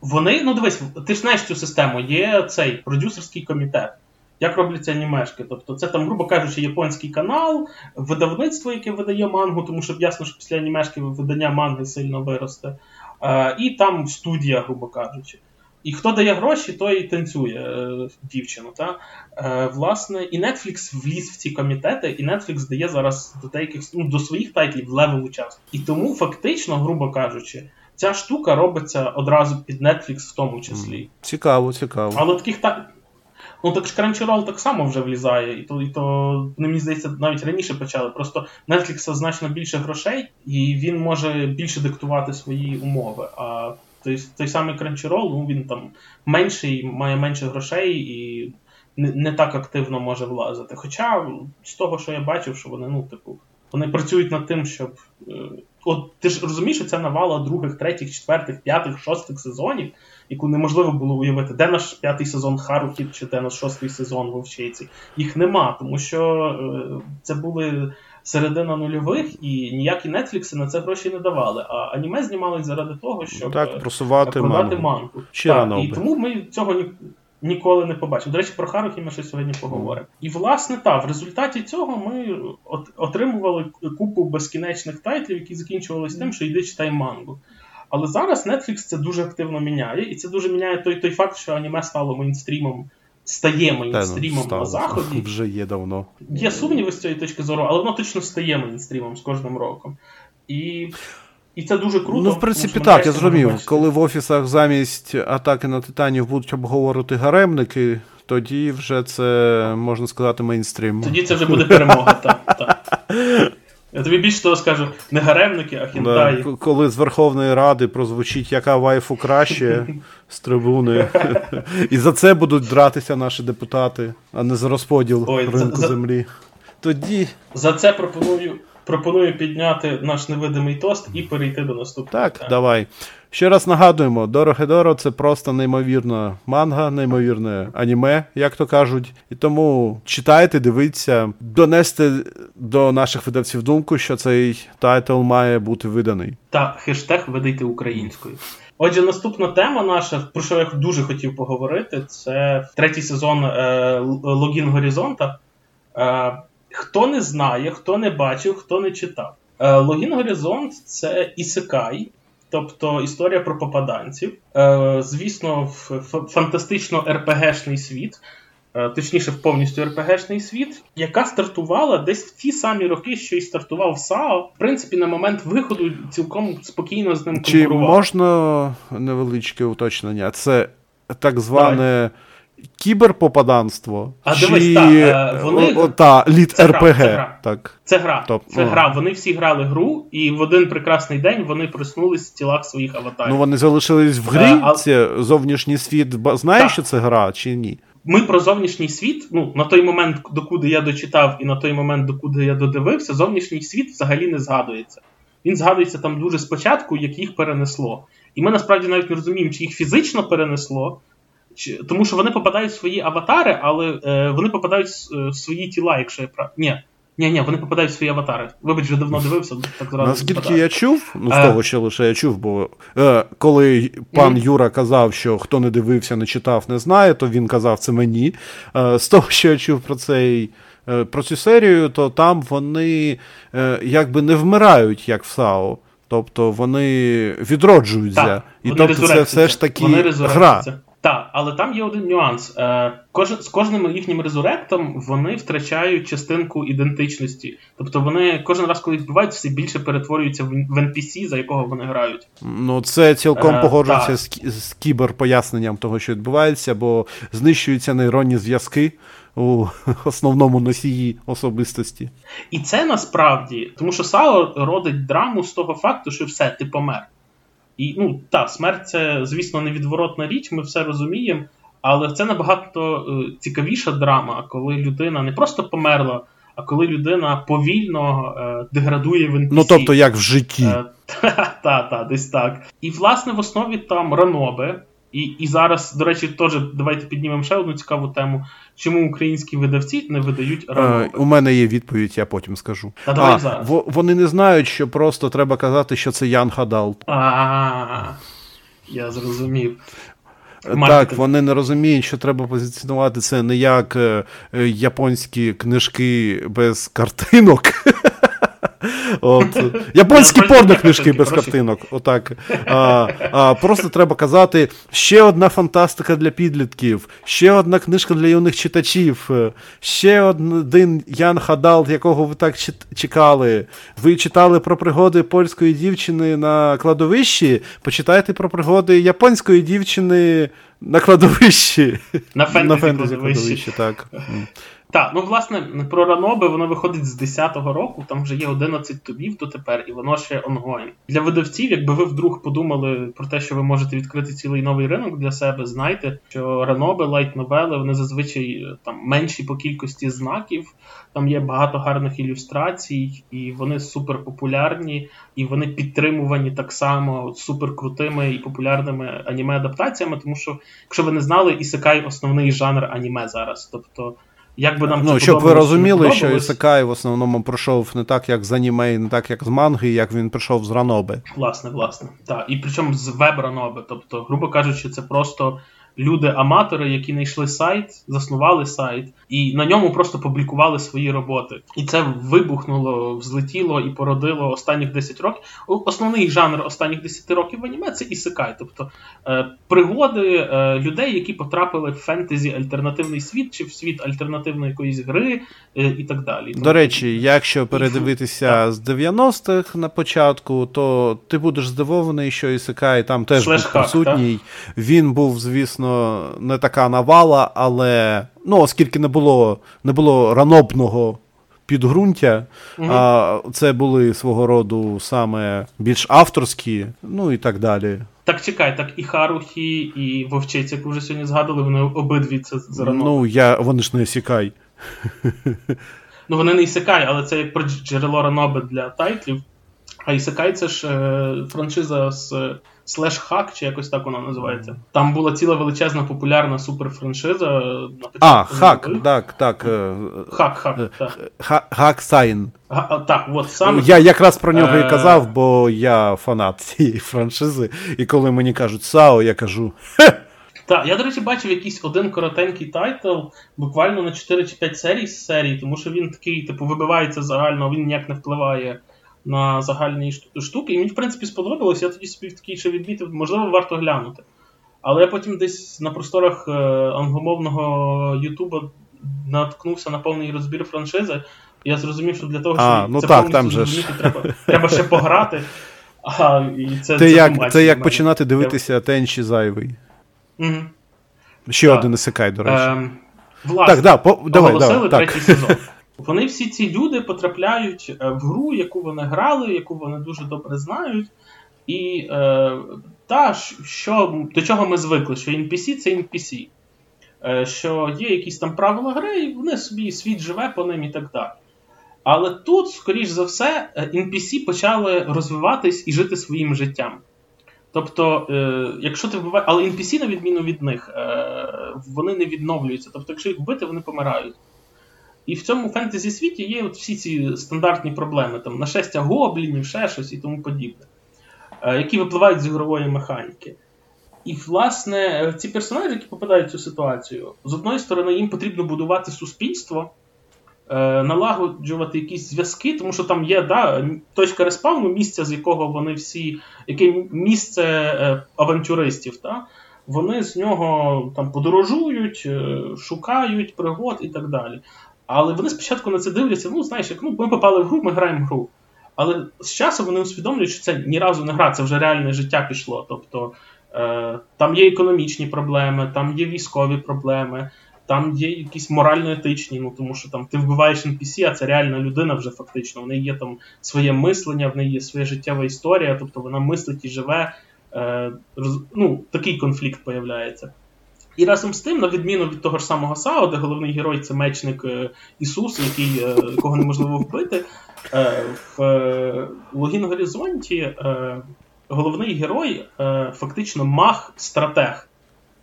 [SPEAKER 1] Вони, ну дивись, ти ж знаєш цю систему, є цей продюсерський комітет. Як робляться анімешки? Тобто це там, грубо кажучи, японський канал, видавництво, яке видає мангу, тому що ясно, що після анімешки видання манги сильно виросте. А, і там студія, грубо кажучи. І хто дає гроші, той і танцює е, дівчину. Та? Е, Власне, і Netflix вліз в ці комітети, і Netflix дає зараз до деяких ну, до своїх тайтлів левову участь. І тому, фактично, грубо кажучи, ця штука робиться одразу під Netflix в тому числі.
[SPEAKER 2] Цікаво, цікаво.
[SPEAKER 1] Але таких так. Ну так ж Crunchyroll так само вже влізає, і то, і то мені здається, навіть раніше почали. Просто Netflix значно більше грошей, і він може більше диктувати свої умови. А той той самий Crunchyroll, ну він там менший, має менше грошей і не, не так активно може влазити. Хоча з того, що я бачив, що вони, ну, типу, вони працюють над тим, щоб. Е, от ти ж розумієш, що це навала других, третіх, четвертих, п'ятих, шостих сезонів, яку неможливо було уявити, де наш п'ятий сезон Харухід чи де наш шостий сезон Вовчиці. Їх нема, тому що е, це були середина нульових, і ніякі Netflix на це гроші не давали. А аніме знімали заради того, щоб
[SPEAKER 2] так, просувати
[SPEAKER 1] продати мангу. Так, І тому ми цього ні. Ніколи не побачив. До речі, про Харухі ми ще сьогодні поговоримо. І, власне, так, в результаті цього ми отримували купу безкінечних тайтлів, які закінчувалися тим, що йди читай мангу. Але зараз Netflix це дуже активно міняє, і це дуже міняє той той факт, що аніме стало мейнстрімом стає мейнстрімом на заході. (laughs)
[SPEAKER 2] Вже є давно.
[SPEAKER 1] Є сумніви з цієї точки зору, але воно точно стає мейнстрімом з кожним роком. І і це дуже круто.
[SPEAKER 2] Ну, в принципі, так, я зрозумів. Коли в офісах замість атаки на титанів будуть обговорити гаремники, тоді вже це можна сказати мейнстрім.
[SPEAKER 1] Тоді це вже буде перемога, (laughs) так. так. Я тобі більше того скажу, не гаремники, а хінтаї.
[SPEAKER 2] Да, коли з Верховної Ради прозвучить, яка вайфу краще з трибуни. І за це будуть дратися наші депутати, а не за розподіл Ой, ринку за, землі. Тоді.
[SPEAKER 1] За це пропоную пропоную підняти наш невидимий тост і перейти до наступного.
[SPEAKER 2] Так, давай. Ще раз нагадуємо, Дорогедоро це просто неймовірна манга, неймовірне аніме, як то кажуть. І тому читайте, дивіться, донести до наших видавців думку, що цей тайтл має бути виданий.
[SPEAKER 1] Та хештег видайте українською. Отже, наступна тема наша, про що я дуже хотів поговорити, це третій сезон е, Лог Горизонта. Е, Хто не знає, хто не бачив, хто не читав. Е, Лог Горизонт це ісекай, тобто історія про попаданців. Е, звісно, фантастично РПГшний світ. Е, точніше, в повністю РПГшний світ, яка стартувала десь в ті самі роки, що і стартував САО. В принципі, на момент виходу цілком спокійно з ним конкурував.
[SPEAKER 2] Чи можна невеличке уточнення? Це так зване. Давай. Кіберпопаданство.
[SPEAKER 1] А чи... дивись, та, е, вони...
[SPEAKER 2] О, та, лід
[SPEAKER 1] це
[SPEAKER 2] РПГ. Гра, це гра. Так.
[SPEAKER 1] Це гра. Топ. Це гра. Вони всі грали гру, і в один прекрасний день вони проснулись в тілах своїх аватарів.
[SPEAKER 2] Ну вони залишились в грі. А, це зовнішній світ знає, що це гра, чи ні?
[SPEAKER 1] Ми про зовнішній світ, ну на той момент, докуди я дочитав, і на той момент, докуди я додивився, зовнішній світ взагалі не згадується. він згадується там дуже спочатку, як їх перенесло. І ми насправді навіть не розуміємо, чи їх фізично перенесло, тому що вони попадають в свої аватари, але е, вони попадають в, в свої тіла, якщо я прав. Ні, ні, ні, вони попадають в свої аватари. Вибач, вже давно дивився, так зразу.
[SPEAKER 2] Наскільки я чув, ну з е. того, що лише я чув, бо е, коли пан. Юра казав, що хто не дивився, не читав, не знає, то він казав це мені. Е, з того, що я чув про цей. Е, про цю серію, то там вони е, якби не вмирають, як в САО. Тобто вони відроджуються.
[SPEAKER 1] Так,
[SPEAKER 2] і тобто це все ж таки гра.
[SPEAKER 1] Так, але там є один нюанс. Е, кож, З кожним їхнім резуректом вони втрачають частинку ідентичності. Тобто вони кожен раз, коли відбувають, все більше перетворюються в NPC, за якого вони грають.
[SPEAKER 2] Ну це цілком е, погоджується з, з кіберпоясненням того, що відбувається, бо знищуються нейронні зв'язки у (laughs) основному носії особистості.
[SPEAKER 1] І це насправді, тому що Сао родить драму з того факту, що все, ти помер. І ну так, смерть це, звісно, невідворотна річ, ми все розуміємо, але це набагато е, цікавіша драма, коли людина не просто померла, а коли людина повільно е, деградує в NPC.
[SPEAKER 2] Ну тобто, як в житті.
[SPEAKER 1] Е, (laughs) та, та, десь так. І, власне, в основі там ранобе. І і зараз, до речі, теж давайте піднімемо ще одну цікаву тему. Чому українські видавці не видають ранобе?
[SPEAKER 2] У мене є відповідь, я потім скажу.
[SPEAKER 1] А, давай а, зараз.
[SPEAKER 2] Вони не знають, що просто треба казати, що це Ян Хадал.
[SPEAKER 1] А, я зрозумів.
[SPEAKER 2] Маркетинг. Так, вони не розуміють, що треба позиціонувати це не як е, японські книжки без картинок. (laughs) От. (laughs) Японські порно-книжки без картинок. Отак. А, а, Просто треба казати: ще одна фантастика для підлітків, ще одна книжка для юних читачів, ще один Ян Хадал, якого ви так чекали. Ви читали про пригоди польської дівчини на кладовищі. Почитайте про пригоди японської дівчини на кладовищі.
[SPEAKER 1] На фентезі кладовищі,
[SPEAKER 2] так. (laughs)
[SPEAKER 1] Так, ну власне про Раноби воно виходить з 10-го року, там вже є 11 томів дотепер, і воно ще ongoing. Для видавців, якби ви вдруг подумали про те, що ви можете відкрити цілий новий ринок для себе, знайте, що Раноби, light новели, вони зазвичай там менші по кількості знаків, там є багато гарних ілюстрацій, і вони супер популярні, і вони підтримувані так само суперкрутими і популярними аніме-адаптаціями, тому що, якщо ви не знали, ісекай основний жанр аніме зараз. тобто як би нам
[SPEAKER 2] ну, щоб ви розуміли, що Ісакай в основному пройшов не так, як з аніме, не так, як з манги, як він прийшов з Раноби.
[SPEAKER 1] Власне, власне. Так. І причому з веб-раноби. Тобто, грубо кажучи, це просто люди-аматори, які знайшли сайт, заснували сайт, і на ньому просто публікували свої роботи. І це вибухнуло, взлетіло і породило останніх 10 років. Основний жанр останніх 10 років в аніме це ісекай, тобто е, пригоди е, людей, які потрапили в фентезі альтернативний світ, чи в світ альтернативної якоїсь гри, е, і так далі.
[SPEAKER 2] До речі, якщо передивитися з 90-х на початку, то ти будеш здивований, що ісекай там теж був присутній. Він був, звісно звісно, не така навала, але ну, оскільки не було не було ранобного підґрунтя, угу. а це були свого роду саме більш авторські, ну і так далі.
[SPEAKER 1] Так чекай, так і Харухі, і Вовчець, як ви вже сьогодні згадували, вони обидві це з
[SPEAKER 2] Ну, я, вони ж не ісекай.
[SPEAKER 1] Ну, вони не ісекай, але це як про джерело раноби для тайтлів. А Ісекай це ж е, франшиза з slash hack, чи якось так вона називається. Там була ціла величезна популярна суперфраншиза.
[SPEAKER 2] На а, hack, так, так. Е,
[SPEAKER 1] hack, hack, е,
[SPEAKER 2] так. Hack Sign.
[SPEAKER 1] Так, от саме.
[SPEAKER 2] Я якраз про нього і казав, бо я фанат цієї франшизи. І коли мені кажуть САО, я кажу.
[SPEAKER 1] Так, я, до речі, бачив якийсь один коротенький тайтл, буквально на 4 чи 5 серій з серії, тому що він такий, типу, вибивається загально, він ніяк не впливає на загальні штуки. І мені, в принципі, сподобалось, я тоді собі такий ще відмітив, можливо, варто глянути. Але я потім десь на просторах е, англомовного Ютуба наткнувся на повний розбір франшизи. Я зрозумів, що для того, щоб
[SPEAKER 2] а, ну це так, там же ж.
[SPEAKER 1] треба треба ще пограти. (laughs) А, і це,
[SPEAKER 2] Це як це як починати дивитися Тенші зайвий.
[SPEAKER 1] Угу.
[SPEAKER 2] Ще так. один ісекай, до речі.
[SPEAKER 1] Ем, власне,
[SPEAKER 2] так, да, по, давай, давай,
[SPEAKER 1] третій сезон. (laughs) Вони всі ці люди потрапляють е, в гру, яку вони грали, яку вони дуже добре знають. І е, та, що, до чого ми звикли, що NPC це NPC, е, що є якісь там правила гри, і вони собі світ живе по ним і так далі. Але тут, скоріш за все, NPC почали розвиватись і жити своїм життям. Тобто, е, якщо ти вбиваєш, але NPC, на відміну від них, е, вони не відновлюються. Тобто, якщо їх вбити, вони помирають. І в цьому фентезі світі є от всі ці стандартні проблеми, там нашестя гоблінів, ще щось і тому подібне, е, які випливають з ігрової механіки. І, власне, ці персонажі, які попадають в цю ситуацію, з одної сторони, їм потрібно будувати суспільство, е, налагоджувати якісь зв'язки, тому що там є да, точка респавну, місця, з якого вони всі, яке місце е, авантюристів. Да? Вони з нього там подорожують, шукають пригод і так далі. Але вони спочатку на це дивляться, ну, знаєш, як ну, ми попали в гру, ми граємо в гру. Але з часом вони усвідомлюють, що це ні разу не гра, це вже реальне життя пішло. Тобто е, там є економічні проблеми, там є військові проблеми, там є якісь морально-етичні, ну тому що там ти вбиваєш NPC, а це реальна людина вже фактично. В неї є там своє мислення, в неї є своя життєва історія, тобто вона мислить і живе. Е, роз, ну, Такий конфлікт появляється. І разом з тим, на відміну від того ж самого САО, де головний герой це мечник е, Ісус, який, е, якого неможливо вбити, е, в Логін Горизонті головний герой фактично маг-стратег.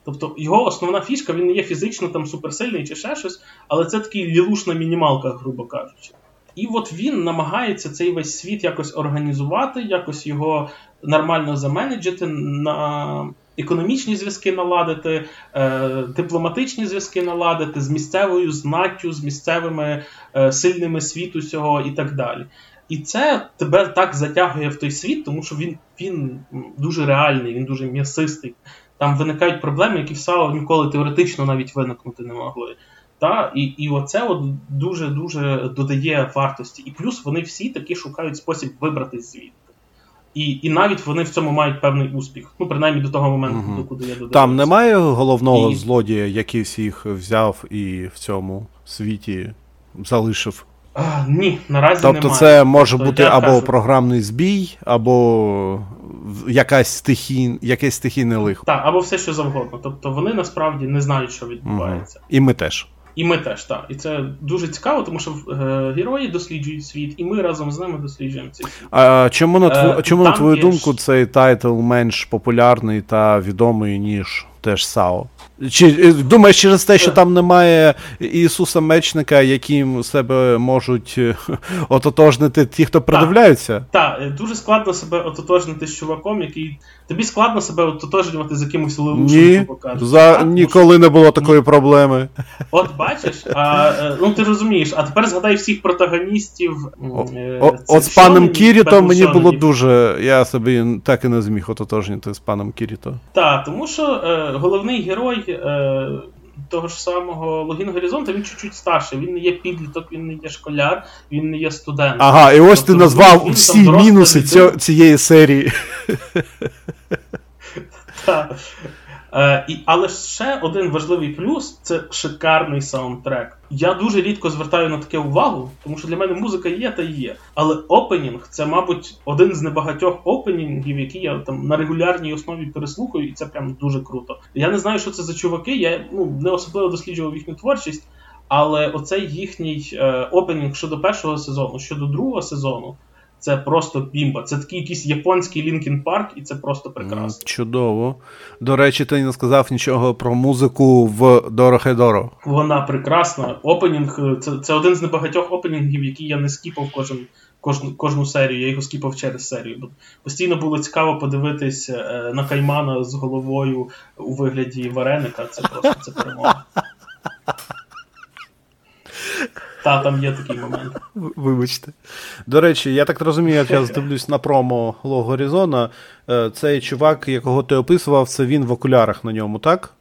[SPEAKER 1] Тобто його основна фішка, він не є фізично там суперсильний чи ще щось, але це такий лілуш на мінімалках, грубо кажучи. І от він намагається цей весь світ якось організувати, якось його нормально заменеджити на економічні зв'язки наладити, е, дипломатичні зв'язки наладити з місцевою знаттю, з місцевими е, сильними світу цього і так далі. І це тебе так затягує в той світ, тому що він він дуже реальний, він дуже м'ясистий. Там виникають проблеми, які в САО ніколи теоретично навіть виникнути не могли. Та? І і оце от дуже-дуже додає вартості. І плюс вони всі таки шукають спосіб вибрати звідти. І і навіть вони в цьому мають певний успіх. Ну, принаймні до того моменту, угу. куди я додивився.
[SPEAKER 2] Там немає головного і... злодія, який всіх взяв і в цьому світі залишив.
[SPEAKER 1] А, Ні, наразі
[SPEAKER 2] тобто
[SPEAKER 1] немає.
[SPEAKER 2] Тобто це може тобто, бути або кажу... програмний збій, або якась стихій, якесь стихійне лихо.
[SPEAKER 1] Так, або все, що завгодно. Тобто вони насправді не знають, що відбувається. Угу.
[SPEAKER 2] І ми теж.
[SPEAKER 1] І ми теж, так. І це дуже цікаво, тому що е, герої досліджують світ, і ми разом з ними досліджуємо цей світ.
[SPEAKER 2] А чому на тв... е, чому на твою думку цей тайтл менш популярний та відомий, ніж теж САО? Чи е, думаєш через те, що там немає Ісуса Мечника, яким себе можуть е, (laughs) ототожнити ті, хто придивляються?
[SPEAKER 1] Так, та, дуже складно себе ототожнити з чуваком, який. Тобі складно себе ототожнювати з якимось левушем,
[SPEAKER 2] за... Ніколи не було такої проблеми.
[SPEAKER 1] От бачиш, а, ну ти розумієш, а тепер згадай всіх протагоністів.
[SPEAKER 2] О, от з паном Кіріто мені було дуже. Я собі так і не зміг ототожнити з паном Кіріто.
[SPEAKER 1] Так, тому що е, головний герой е, того ж самого Логін Горизонта, він чуть-чуть старший. Він не є підліток, він не є школяр, він не є студент.
[SPEAKER 2] Ага, і ось тобто, ти назвав він, всі мінуси цього, цієї серії. (laughs)
[SPEAKER 1] Так. Е, Але ще один важливий плюс це шикарний саундтрек. Я дуже рідко звертаю на таке увагу, тому що для мене музика є та є. Але опенінг це, мабуть, один з небагатьох опенінгів, які я там на регулярній основі переслухаю, і це прям дуже круто. Я не знаю, що це за чуваки. Я ну не особливо досліджував їхню творчість, але оцей їхній е, опенінг щодо першого сезону, щодо другого сезону. Це просто бімба. Це такий якийсь японський Лінкін Парк, і це просто прекрасно.
[SPEAKER 2] Чудово. До речі, ти не сказав нічого про музику в Дорохедоро.
[SPEAKER 1] Вона прекрасна. Опенінг це це один з небагатьох опенінгів, які я не скіпав кожен, кожну кожну серію. Я його скіпав через серію. Бо постійно було цікаво подивитись е, на Каймана з головою у вигляді вареника. Це просто це перемога. (laughs) Та, там є такий момент.
[SPEAKER 2] Вибачте. До речі, я так розумію, як я здивлюсь на промо Лого Горизона. Е, цей чувак, якого ти описував, це він в окулярах на ньому, так?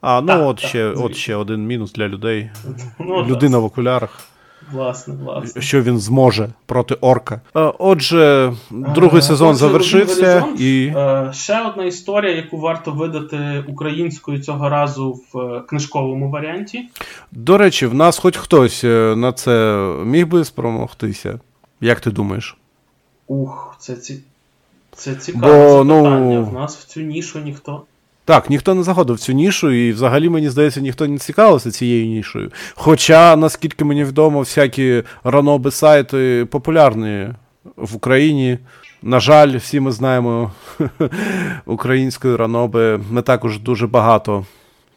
[SPEAKER 2] А, ну так, от так, ще от ще один мінус для людей. Ну, Людина в окулярах.
[SPEAKER 1] Власне, власне.
[SPEAKER 2] Що він зможе проти орка. Е, отже, другий е, сезон Отже, завершився. І...
[SPEAKER 1] Е, ще одна історія, яку варто видати українською цього разу в книжковому варіанті.
[SPEAKER 2] До речі, в нас хоч хтось на це міг би спромогтися. Як ти думаєш?
[SPEAKER 1] Ух, це ці... це цікаве Бо, ну, запитання. Ну... В нас в цю нішу ніхто.
[SPEAKER 2] Так, ніхто не заходив в цю нішу, і взагалі, мені здається, ніхто не цікавився цією нішою. Хоча, наскільки мені відомо, всякі раноби сайти популярні в Україні. На жаль, всі ми знаємо (laughs) української раноби не також дуже багато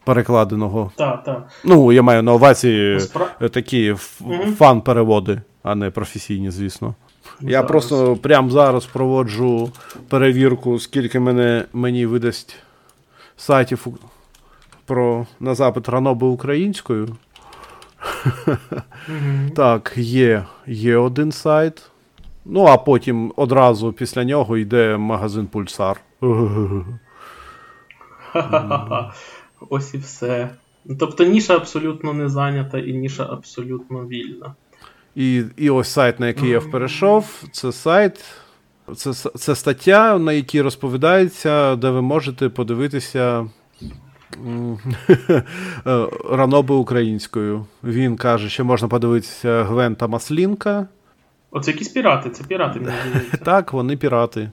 [SPEAKER 2] перекладеного.
[SPEAKER 1] Так, так.
[SPEAKER 2] Ну, я маю на увазі
[SPEAKER 1] Спра...
[SPEAKER 2] такі фан-переводи, а не професійні, звісно. Я зараз. просто прямо зараз проводжу перевірку, скільки мене, мені видасть сайтів про на запит раноби українською.
[SPEAKER 1] Mm-hmm.
[SPEAKER 2] Так, є, є один сайт. Ну, а потім одразу після нього йде магазин Пульсар.
[SPEAKER 1] Ось і все. Тобто ніша абсолютно не зайнята і ніша абсолютно вільна.
[SPEAKER 2] І і ось сайт, на який я перейшов, це сайт, це це стаття, на якій розповідається, де ви можете подивитися (laughs) раноби українською. Він каже, що можна подивитися Гвента Маслінка.
[SPEAKER 1] Оце якісь пірати, це пірати. (laughs)
[SPEAKER 2] Так, вони пірати.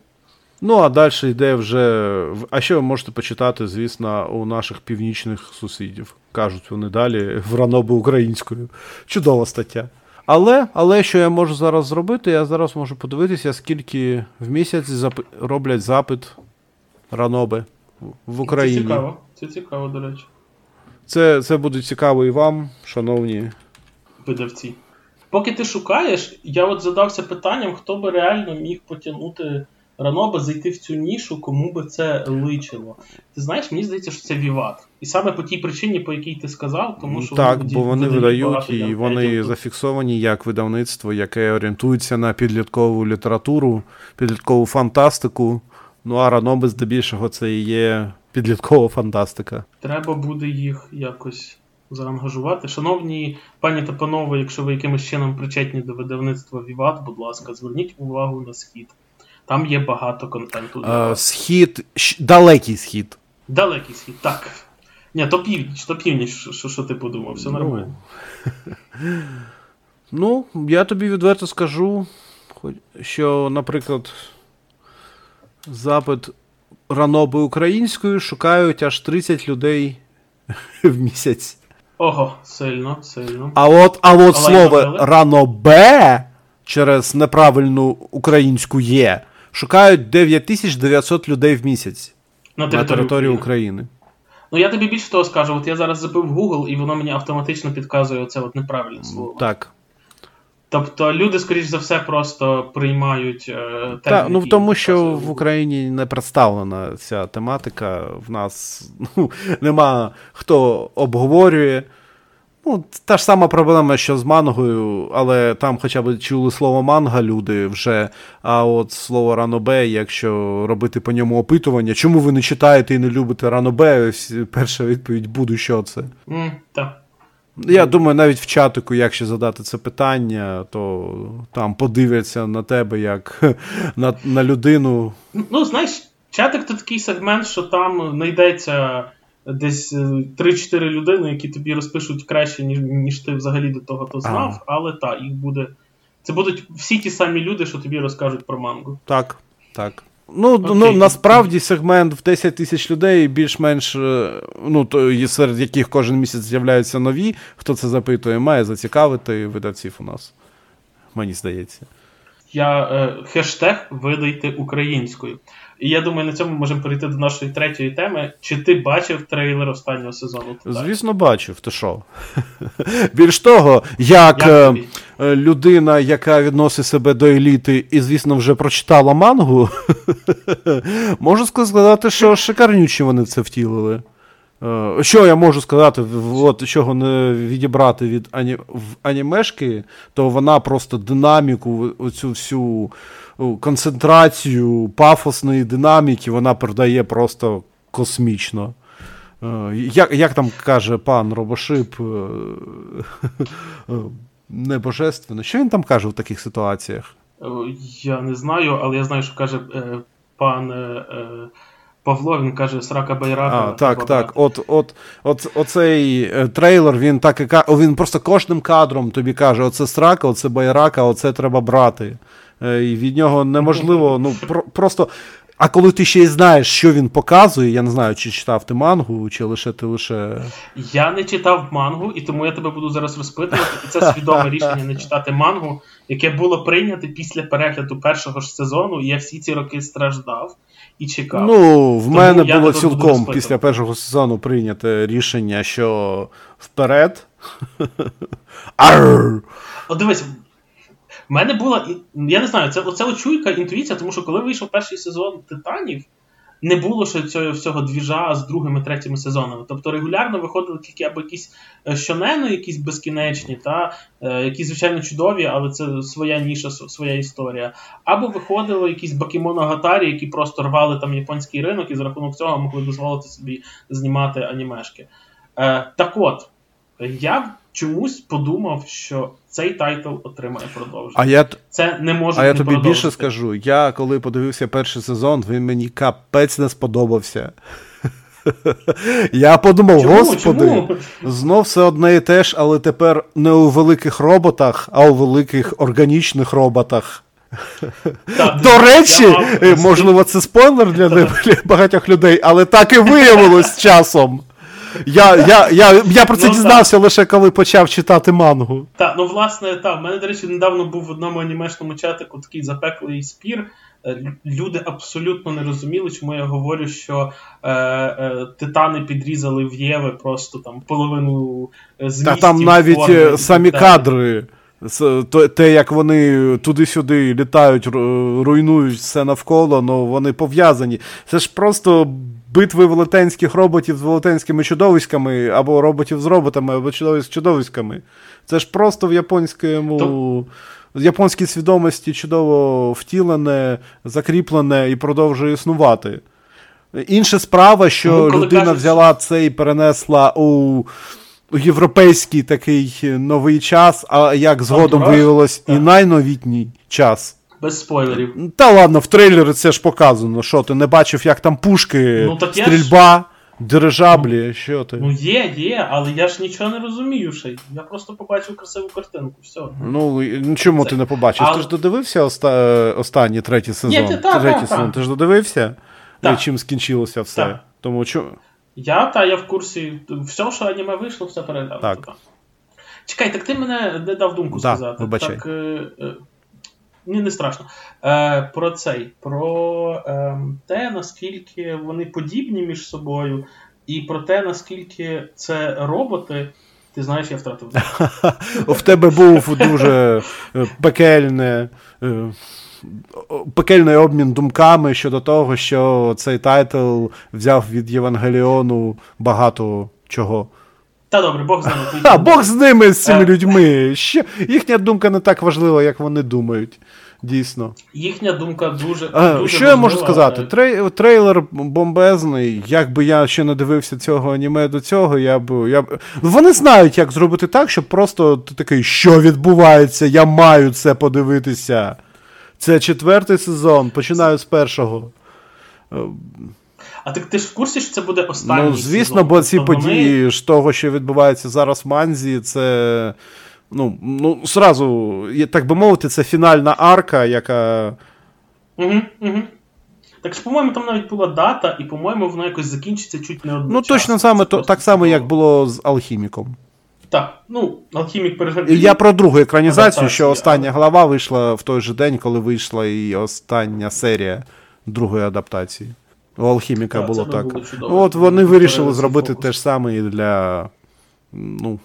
[SPEAKER 2] Ну, а далі йде вже. А що ви можете почитати, звісно, у наших північних сусідів? Кажуть вони далі в ранобу українською. Чудова стаття. Але але що я можу зараз зробити, я зараз можу подивитися, скільки в місяць зап... роблять запит раноби в Україні.
[SPEAKER 1] Це цікаво, це цікаво, до речі.
[SPEAKER 2] Це, Це буде цікаво і вам, шановні
[SPEAKER 1] видавці. Поки ти шукаєш, я от задався питанням, хто би реально міг потягнути раноба зайти в цю нішу, кому би це личило. Ти знаєш, мені здається, що це Віват. І саме по тій причині, по якій ти сказав, тому що
[SPEAKER 2] так, вони бо вони видають і вони зафіксовані як видавництво, яке орієнтується на підліткову літературу, підліткову фантастику. Ну а раноби здебільшого це і є підліткова фантастика.
[SPEAKER 1] Треба буде їх якось заангажувати. Шановні пані та панове, якщо ви якимось чином причетні до видавництва Віват, будь ласка, зверніть увагу на схід. Там є багато контенту.
[SPEAKER 2] А, Схід, далекий схід.
[SPEAKER 1] Далекий схід, так. Ні, то північ, то північ, що що ти подумав, все ну. нормально. (laughs)
[SPEAKER 2] Ну, я тобі відверто скажу, що, наприклад, запит раноби українською шукають аж 30 людей (laughs) в місяць.
[SPEAKER 1] Ого, сильно, сильно.
[SPEAKER 2] А от а от слово ранобе через неправильну українську є шукають 9900 людей в місяць на території, на території України. України.
[SPEAKER 1] Ну я тобі більше того скажу, от я зараз забив Google, і воно мені автоматично підказує оце от неправильне слово.
[SPEAKER 2] Так.
[SPEAKER 1] Тобто люди, скоріш за все, просто приймають е,
[SPEAKER 2] Так, ну тому що в Україні не представлена ця тематика. В нас (laughs) ну, нема хто обговорює. Ну, Та ж сама проблема, що з мангою, але там хоча б чули слово манга люди вже. А от слово ранобе, якщо робити по ньому опитування, чому ви не читаєте і не любите ранобе, перша відповідь буду, що це.
[SPEAKER 1] Mm, так.
[SPEAKER 2] Я думаю, навіть в чатику, якщо задати це питання, то там подивляться на тебе як (laughs) на на людину.
[SPEAKER 1] Ну, знаєш, чатик то такий сегмент, що там знайдеться десь 3-4 е, людини, які тобі розпишуть краще, ніж ніж ти взагалі до того то знав, ага. але так, їх буде. Це будуть всі ті самі люди, що тобі розкажуть про мангу.
[SPEAKER 2] Так, так. Ну, ну насправді сегмент в 10 тисяч людей більш-менш, е, ну, то, серед яких кожен місяць з'являються нові, хто це запитує, має зацікавити видавців у нас. Мені здається.
[SPEAKER 1] Я е, хештег видайте українською. І я думаю, на цьому можемо перейти до нашої третьої теми. Чи ти бачив трейлер останнього сезону?
[SPEAKER 2] Звісно, бачив. Ти що? (laughs) Більш того, як, як е, е, людина, яка відносить себе до еліти і, звісно, вже прочитала мангу, (laughs) можу сказати, що шикарнючі вони це втілили. Е, що я можу сказати, от, чого не відібрати від ані... в анімешки, то вона просто динаміку, оцю всю концентрацію пафосної динаміки вона передає просто космічно. Е, як як там каже пан Робошип, е, небожественно? Що він там каже в таких ситуаціях?
[SPEAKER 1] Я не знаю, але я знаю, що каже пан. Павло він каже срака байрака.
[SPEAKER 2] А, Так, так. От от, от, Оцей е, трейлер, він так і він просто кожним кадром тобі каже: оце срака, оце байрака, оце треба брати. Е, і від нього неможливо. ну, про, Просто А коли ти ще й знаєш, що він показує, я не знаю, чи читав ти мангу, чи лише ти лише.
[SPEAKER 1] Я не читав мангу, і тому я тебе буду зараз розпитувати. І це свідоме рішення не читати мангу, яке було прийнято після перегляду першого ж сезону, і я всі ці роки страждав і чекав.
[SPEAKER 2] Ну, в тому мене було цілком після першого сезону прийняте рішення, що вперед. (laughs)
[SPEAKER 1] О, дивись, в мене була. Я не знаю, це оце очуйка, інтуїція, тому що коли вийшов перший сезон Титанів, не було ще цього всього двіжа з другими третіми сезонами. Тобто регулярно виходили тільки або якісь е, щонени, якісь безкінечні, та е, які, звичайно, чудові, але це своя ніша, своя історія. Або виходили якісь Бакемоногатарі, які просто рвали там японський ринок і за рахунок цього могли дозволити собі знімати анімешки. Е, Так от, я чомусь подумав, що цей тайтл отримає продовження.
[SPEAKER 2] А я
[SPEAKER 1] це не може
[SPEAKER 2] А я тобі більше скажу. Я коли подивився перший сезон, він мені капець не сподобався. (laughs) Я подумав,
[SPEAKER 1] чому?
[SPEAKER 2] господи,
[SPEAKER 1] чому?
[SPEAKER 2] знов все одне і те ж, але тепер не у великих роботах, а у великих органічних роботах. (laughs)
[SPEAKER 1] Так,
[SPEAKER 2] До речі, можливо, це спойлер для багатьох людей, але так і виявилось часом. Я я, я, я про це ну, дізнався так. лише коли почав читати мангу.
[SPEAKER 1] Так, ну власне, так, в мене, до речі, недавно був в одному анімешному чатику такий запеклий спір. Е, люди абсолютно не розуміли, чому я говорю, що е, е, титани підрізали в Єви просто там половину змістів. Та
[SPEAKER 2] там навіть форми, самі кадри. Те, як вони туди-сюди літають, руйнують все навколо, ну вони пов'язані. Це ж просто битви велетенських роботів з велетенськими чудовиськами, або роботів з роботами, або чудовиськ з чудовиськами. Це ж просто в японському. То... В японській свідомості чудово втілене, закріплене і продовжує існувати. Інша справа, що ну, людина кажуть... взяла це і перенесла у європейський такий новий час, а як згодом виявилось, і найновітній час.
[SPEAKER 1] Без спойлерів.
[SPEAKER 2] Та ладно, в трейлері це ж показано. Що ти не бачив, як там пушки, ну, так стрільба, ж... дирижаблі, що ти.
[SPEAKER 1] Ну є, є, але я ж нічого не розумію ще. Я просто побачив красиву картинку. все.
[SPEAKER 2] Ну, ну чому це... ти не побачив? Але... Ти ж додивився оста... останній третій сезон?
[SPEAKER 1] Є, та,
[SPEAKER 2] третій
[SPEAKER 1] та,
[SPEAKER 2] сезон.
[SPEAKER 1] Та.
[SPEAKER 2] Ти ж додивився? І чим скінчилося все? Тому що.
[SPEAKER 1] Я та я в курсі. Все, що аніме вийшло, все переглянуто. Так. Чекай, так ти мене не дав думку
[SPEAKER 2] да,
[SPEAKER 1] сказати.
[SPEAKER 2] Вибачай.
[SPEAKER 1] Так, е, е, ні, не страшно. Е, Про цей, про е, те, наскільки вони подібні між собою, і про те, наскільки це роботи. Ти знаєш, я втратив. (laughs)
[SPEAKER 2] В тебе був дуже е, пекельне. Е, пекельний обмін думками щодо того, що цей тайтл взяв від Євангеліону багато чого.
[SPEAKER 1] Та добре, Бог з ними. (laughs)
[SPEAKER 2] А, Бог з ними, з цими людьми. Ще, Їхня думка не так важлива, як вони думають. Дійсно.
[SPEAKER 1] Їхня думка дуже.
[SPEAKER 2] А,
[SPEAKER 1] дуже
[SPEAKER 2] Що я можу сказати? Трей, трейлер бомбезний. Якби я ще не дивився цього аніме до цього, я б. Я б... Вони знають, як зробити так, щоб просто ти такий, що відбувається, я маю це подивитися. Це четвертий сезон, починаю з першого.
[SPEAKER 1] А так ти ж в курсі, що це буде останній
[SPEAKER 2] Ну, звісно,
[SPEAKER 1] сезон?
[SPEAKER 2] бо ці
[SPEAKER 1] тобто
[SPEAKER 2] події вони... ж того, що відбувається зараз в Манзі, це. Ну, ну, сразу, так би мовити, це фінальна арка, яка.
[SPEAKER 1] Угу, угу. Так ж, по-моєму, там навіть була дата, і, по-моєму, воно якось закінчиться чуть не одночасно.
[SPEAKER 2] Ну, точно саме, то, так само, як було з Алхіміком.
[SPEAKER 1] Так, ну, Алхімік пережив.
[SPEAKER 2] Я про другу екранізацію, що остання але... глава вийшла в той же день, коли вийшла і остання серія другої адаптації. У Алхіміка так, було так. Було. От вони вирішили зробити фокус. те ж саме і для ну,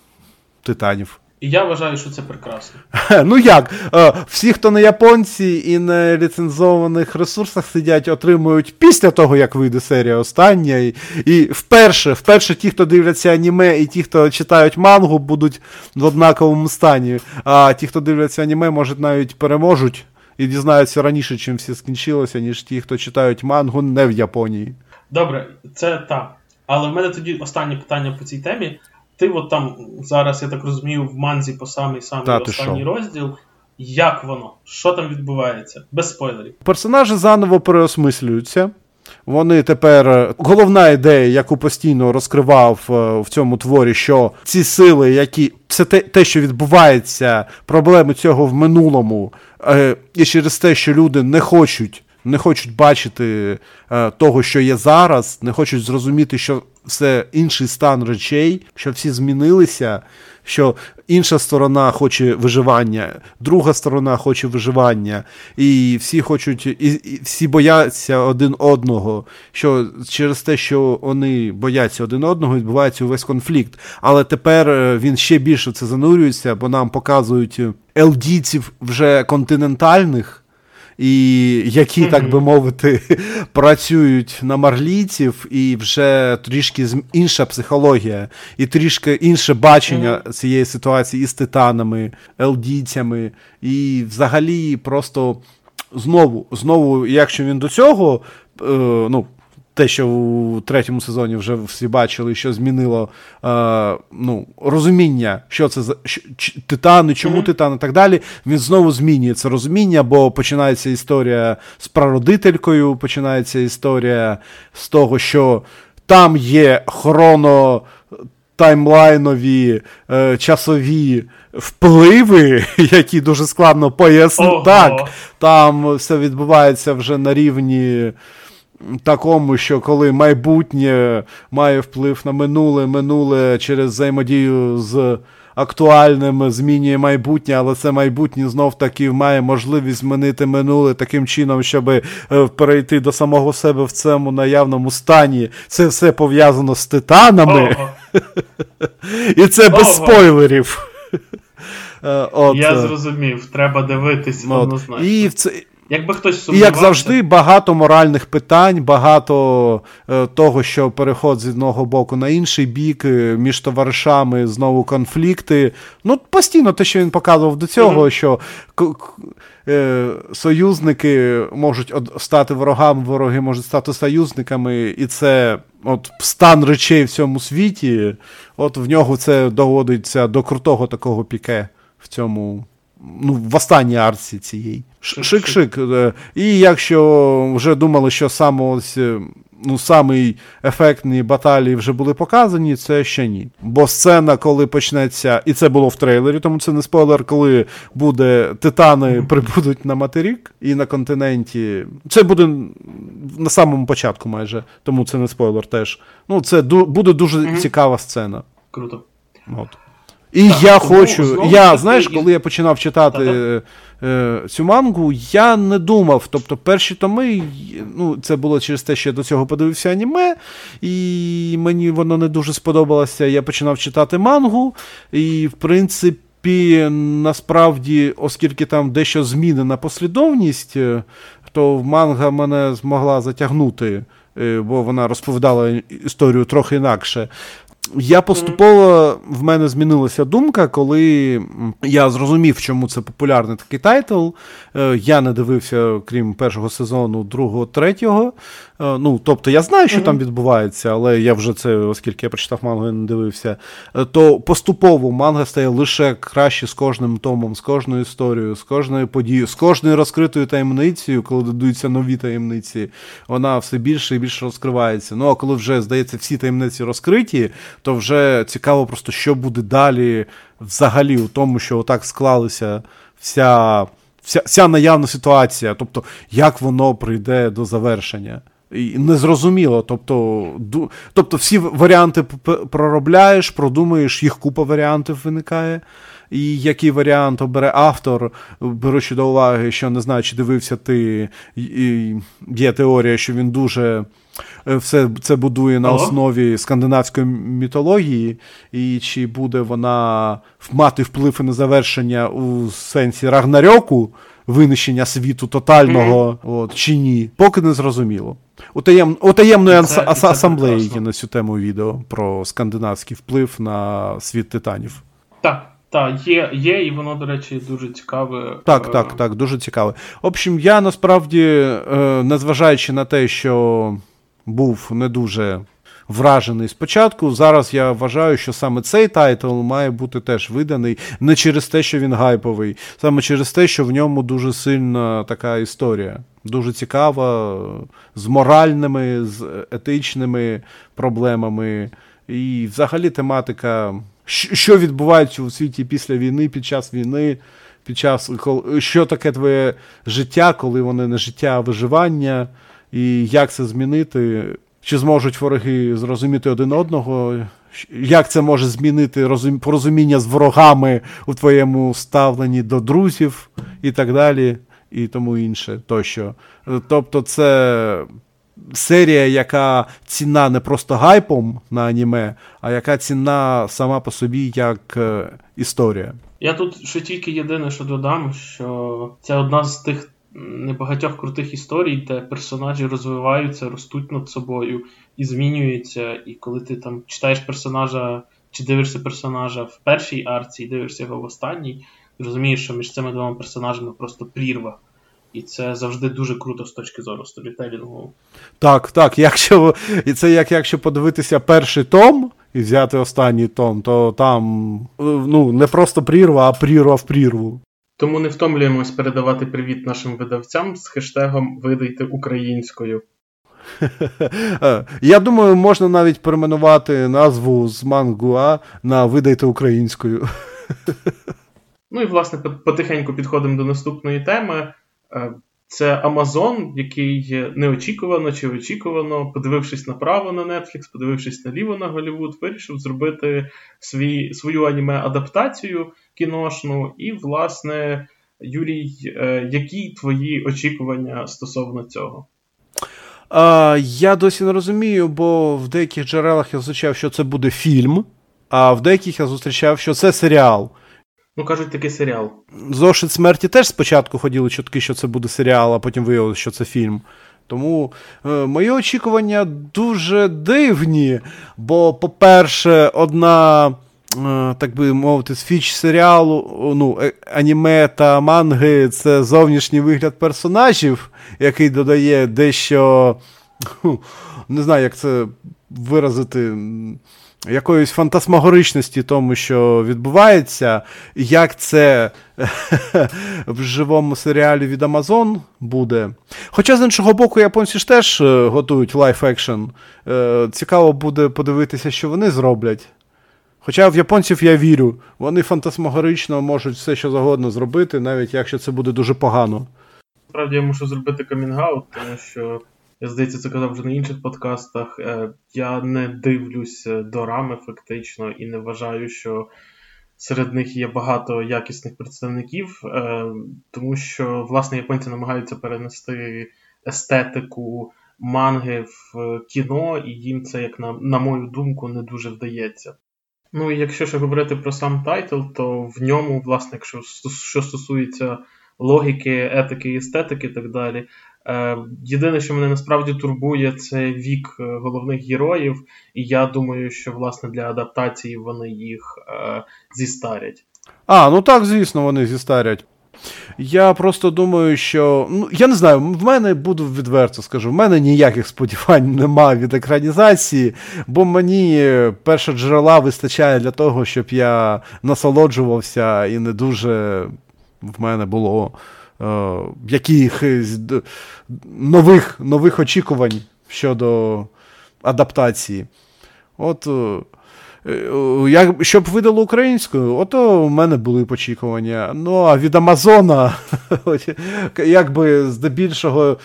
[SPEAKER 2] титанів.
[SPEAKER 1] І я вважаю, що це прекрасно. (laughs)
[SPEAKER 2] Ну як? Е, всі, хто на японці і на ліцензованих ресурсах сидять, отримують після того, як вийде серія остання. І, і вперше, вперше ті, хто дивляться аніме, і ті, хто читають мангу, будуть в однаковому стані. А ті, хто дивляться аніме, може навіть переможуть і дізнаються раніше, чим все скінчилося, ніж ті, хто читають мангу не в Японії.
[SPEAKER 1] Добре, це так. Але в мене тоді останнє питання по цій темі. Ти от там зараз, я так розумію, в манзі по самий самий Та, останній розділ. Як воно? Що там відбувається? Без спойлерів.
[SPEAKER 2] Персонажі заново переосмислюються. Вони тепер е, головна ідея, яку постійно розкривав е, в цьому творі, що ці сили, які все те, те, що відбувається, проблеми цього в минулому, е, і через те, що люди не хочуть не хочуть бачити е, того, що є зараз, не хочуть зрозуміти, що все інший стан речей, що всі змінилися, що інша сторона хоче виживання, друга сторона хоче виживання, і всі хочуть, і, і всі бояться один одного. Що через те, що вони бояться один одного, відбувається увесь конфлікт. Але тепер е, він ще більше це занурюється, бо нам показують елдійців вже континентальних і які, mm-hmm. так би мовити, (laughs) працюють на марлійців, і вже трішки інша психологія, і трішки інше бачення mm-hmm. цієї ситуації із титанами, елдійцями, і взагалі просто знову, знову, якщо він до цього. Е, ну, те, що у третьому сезоні вже всі бачили, що змінило е, ну, розуміння, що це за що, титани, чому mm-hmm. титан і так далі. Він знову змінює це розуміння, бо починається історія з прародителькою, починається історія з того, що там є хроно. Таймлайнові е, часові впливи, (laughs) які дуже складно пояснити. Так, там все відбувається вже на рівні такому, що коли майбутнє має вплив на минуле, минуле через взаємодію з актуальним змінює майбутнє, але це майбутнє знов таки має можливість змінити минуле таким чином, щоб е, перейти до самого себе в цьому наявному стані. Це все пов'язано з титанами. І це без спойлерів. (laughs)
[SPEAKER 1] Е, от, Я е, зрозумів, треба дивитись однозначно. І в це, Якби хтось
[SPEAKER 2] І як завжди, багато моральних питань, багато е, того, що переход з одного боку на інший бік, е, між товаришами знову конфлікти. Ну, постійно те, що він показував до цього, mm-hmm. що к- е, союзники можуть стати ворогами, вороги можуть стати союзниками, і це от стан речей в цьому світі, от в нього це доводиться до крутого такого піке в цьому ну, в останній арці цієї. Шик-шик. Е, і якщо вже думали, що саме ось, е, ну, самий ефектні баталії вже були показані, це ще ні. Бо сцена, коли почнеться, і це було в трейлері, тому це не спойлер, коли буде титани прибудуть на материк і на континенті. Це буде на самому початку майже, тому це не спойлер теж. Ну, Це буде дуже mm-hmm. цікава сцена.
[SPEAKER 1] Круто.
[SPEAKER 2] От. І так, я тому, хочу. Знову, я, знаєш, і... коли я починав читати е, цю мангу, я не думав. Тобто, перші томи, ну, це було через те, що я до цього подивився аніме, і мені воно не дуже сподобалося. Я починав читати мангу, і, в принципі, насправді, оскільки там дещо змінена послідовність, е, то манга мене змогла затягнути. Е, бо вона розповідала історію трохи інакше. Я поступово в мене змінилася думка, коли я зрозумів, чому це популярний такий тайтл. Е, я не дивився, крім першого сезону, другого, третього. Е, ну, Тобто я знаю, що mm-hmm. там відбувається, але я вже це, оскільки я прочитав мангу і не дивився, е, то поступово манга стає лише краще з кожним томом, з кожною історією, з кожною подією, з кожною розкритою таємницею, коли додаються нові таємниці, вона все більше і більше розкривається. Ну а коли вже, здається, всі таємниці розкриті, то вже цікаво просто, що буде далі взагалі у тому, що отак склалися вся. Вся вся наявна ситуація, тобто як воно прийде до завершення. І Незрозуміло. Тобто ду, тобто всі варіанти проробляєш, продумуєш, їх купа варіантів виникає. І який варіант обере автор, беручи до уваги, що не знаю, чи дивився ти, і є теорія, що він дуже все це будує на основі скандинавської мітології, і чи буде вона мати вплив на завершення у сенсі Рагнарьоку, винищення світу тотального, mm-hmm. от, чи ні, поки не зрозуміло. У, таєм, у таємної це, ас- асамблеї є на цю тему відео про скандинавський вплив на світ титанів.
[SPEAKER 1] Так. Так, є, є, і воно, до речі, дуже цікаве.
[SPEAKER 2] Так, е, так, так, дуже цікаве. В общем, я насправді, е, незважаючи на те, що був не дуже вражений спочатку, зараз я вважаю, що саме цей тайтл має бути теж виданий не через те, що він гайповий, саме через те, що в ньому дуже сильна така історія. Дуже цікава, з моральними, з етичними проблемами. І взагалі тематика що відбувається у світі після війни, під час війни, під час що таке твоє життя, коли вони не життя, а виживання, і як це змінити? Чи зможуть вороги зрозуміти один одного? Як це може змінити порозуміння з ворогами у твоєму ставленні до друзів і так далі, і тому інше тощо. Тобто, це серія, яка ціна не просто гайпом на аніме, а яка ціна сама по собі як е, історія.
[SPEAKER 1] Я тут ще тільки єдине, що додам, що це одна з тих небагатьох крутих історій, де персонажі розвиваються, ростуть над собою і змінюються. І коли ти там читаєш персонажа чи дивишся персонажа в першій арці і дивишся його в останній, розумієш, що між цими двома персонажами просто прірва. І це завжди дуже круто з точки зору сторітелінгу.
[SPEAKER 2] Так, так. Якщо, І це як якщо подивитися перший том і взяти останній том, то там ну, не просто прірва, а прірва в прірву.
[SPEAKER 1] Тому не втомлюємось передавати привіт нашим видавцям з хештегом Видайте українською. (laughs)
[SPEAKER 2] Я думаю, можна навіть перейменувати назву з Мангуа на Видайте українською. (laughs)
[SPEAKER 1] Ну і власне потихеньку підходимо до наступної теми. Е, це Amazon, який неочікувано чи очікувано, подивившись направо на Netflix, подивившись наліво на Голлівуд, вирішив зробити свій, свою аніме-адаптацію кіношну. І, власне, Юрій, е, які твої очікування стосовно цього?
[SPEAKER 2] А, Я досі не розумію, бо в деяких джерелах я зустрічав, що це буде фільм, а в деяких я зустрічав, що це серіал.
[SPEAKER 1] Ну, кажуть, такий серіал.
[SPEAKER 2] Зошит смерті теж спочатку ходили чутки, що це буде серіал, а потім виявилося, що це фільм. Тому е, мої очікування дуже дивні. Бо, по-перше, одна, так би мовити, з фіч серіалу, ну, е, аніме та манги це зовнішній вигляд персонажів, який додає дещо. (laughs) Не знаю, як це виразити якоїсь фантасмагоричності тому, що відбувається, як це (laughs) в живому серіалі від Amazon буде. Хоча, з іншого боку, японці ж теж е, готують live action. Цікаво буде подивитися, що вони зроблять. Хоча в японців я вірю, вони фантасмагорично можуть все, що завгодно зробити, навіть якщо це буде дуже погано.
[SPEAKER 1] Справді я мушу зробити coming out, тому що я здається, це казав вже на інших подкастах. Е, я не дивлюсь дорами фактично і не вважаю, що серед них є багато якісних представників, е, тому що власне японці намагаються перенести естетику манги в кіно, і їм це, як на, на мою думку, не дуже вдається. Ну і якщо ще говорити про сам тайтл, то в ньому, власне, якщо що стосується логіки, етики, естетики і так далі, Е, єдине, що мене насправді турбує, це вік е, головних героїв, і я думаю, що власне для адаптації вони їх е, зістарять.
[SPEAKER 2] А, ну так, звісно, вони зістарять. Я просто думаю, що. Ну, я не знаю, в мене буду відверто скажу, в мене ніяких сподівань (laughs) немає від екранізації, бо мені перша джерела вистачає для того, щоб я насолоджувався і не дуже в мене було Е, якихось нових нових очікувань щодо адаптації. От, е, як, Щоб видало українською, ото в мене були очікування. Ну, а від Амазона, (laughs) якби здебільшого.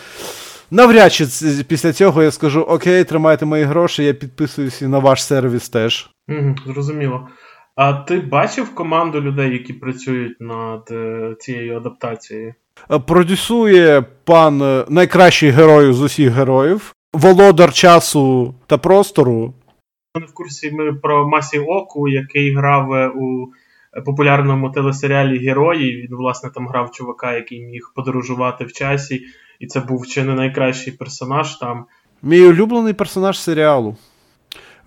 [SPEAKER 2] Навряд чи після цього я скажу: Окей, тримайте мої гроші, я підписуюся на ваш сервіс теж.
[SPEAKER 1] Угу, Зрозуміло. А ти бачив команду людей, які працюють над цією адаптацією?
[SPEAKER 2] Е, продюсує пан е, найкращий герой з усіх героїв, володар часу та простору.
[SPEAKER 1] Ми в курсі ми про Масі Оку, який грав е, у популярному телесеріалі Герої. Він, власне, там грав чувака, який міг подорожувати в часі, і це був чи не найкращий персонаж там.
[SPEAKER 2] Мій улюблений персонаж серіалу.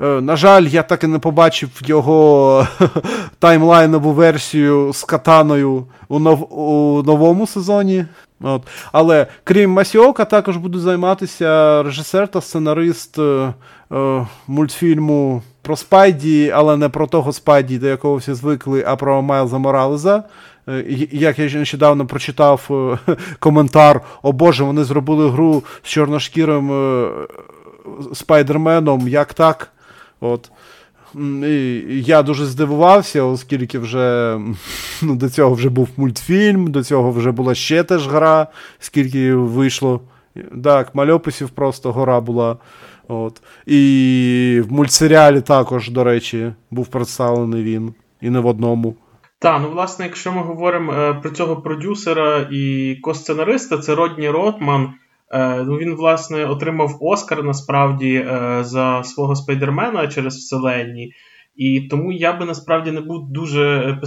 [SPEAKER 2] Е, на жаль, я так і не побачив його (laughs) таймлайнову версію з катаною у нов... у новому сезоні. От. Але крім Масіока, також буде займатися режисер та сценарист е, е, мультфільму про Спайді, але не про того Спайді, до якого всі звикли, а про Майлза Моралеза. Е, як я нещодавно прочитав (laughs) коментар: О Боже, вони зробили гру з чорношкірим спайдерменом, як так? От. Я дуже здивувався, оскільки вже (laughs) ну, до цього вже був мультфільм, до цього вже була ще теж гра, скільки вийшло. Так, мальописів просто гора була. От. І в мультсеріалі також, до речі, був представлений він. І не в одному.
[SPEAKER 1] Так, ну власне, якщо ми говоримо е, про цього продюсера і косценариста, це Родні Ротман. Е, ну, Він, власне, отримав Оскар насправді е, за свого спайдермена через вселенні. І тому я би насправді не був дуже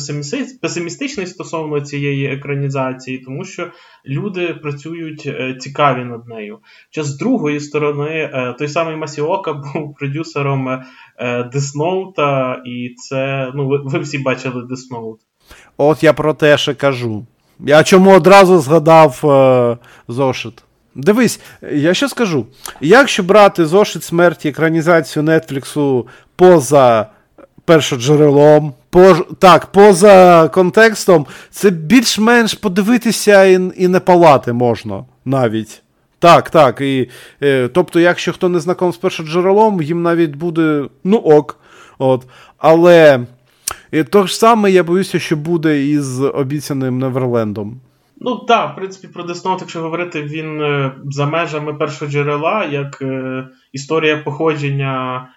[SPEAKER 1] песимістичний стосовно цієї екранізації, тому що люди працюють е, цікаві над нею. Чи з другої сторони, той самий Масіока (laughs) був продюсером Десноута, і це ну, ви всі бачили Десноут.
[SPEAKER 2] От я про те ще кажу. Я чому одразу згадав е, зошит. Дивись, я що скажу. Якщо брати зошит смерті екранізацію Нетфліксу поза першоджерелом, по, так, поза контекстом, це більш-менш подивитися і і не палати можна навіть. Так, так. І, е, Тобто, якщо хто не знаком з першоджерелом, їм навіть буде ну ок. От. Але і то ж саме я боюся, що буде із обіцяним Неверлендом.
[SPEAKER 1] Ну так, в принципі, про Деснот, якщо говорити, він е, за межами першого джерела, як е, історія походження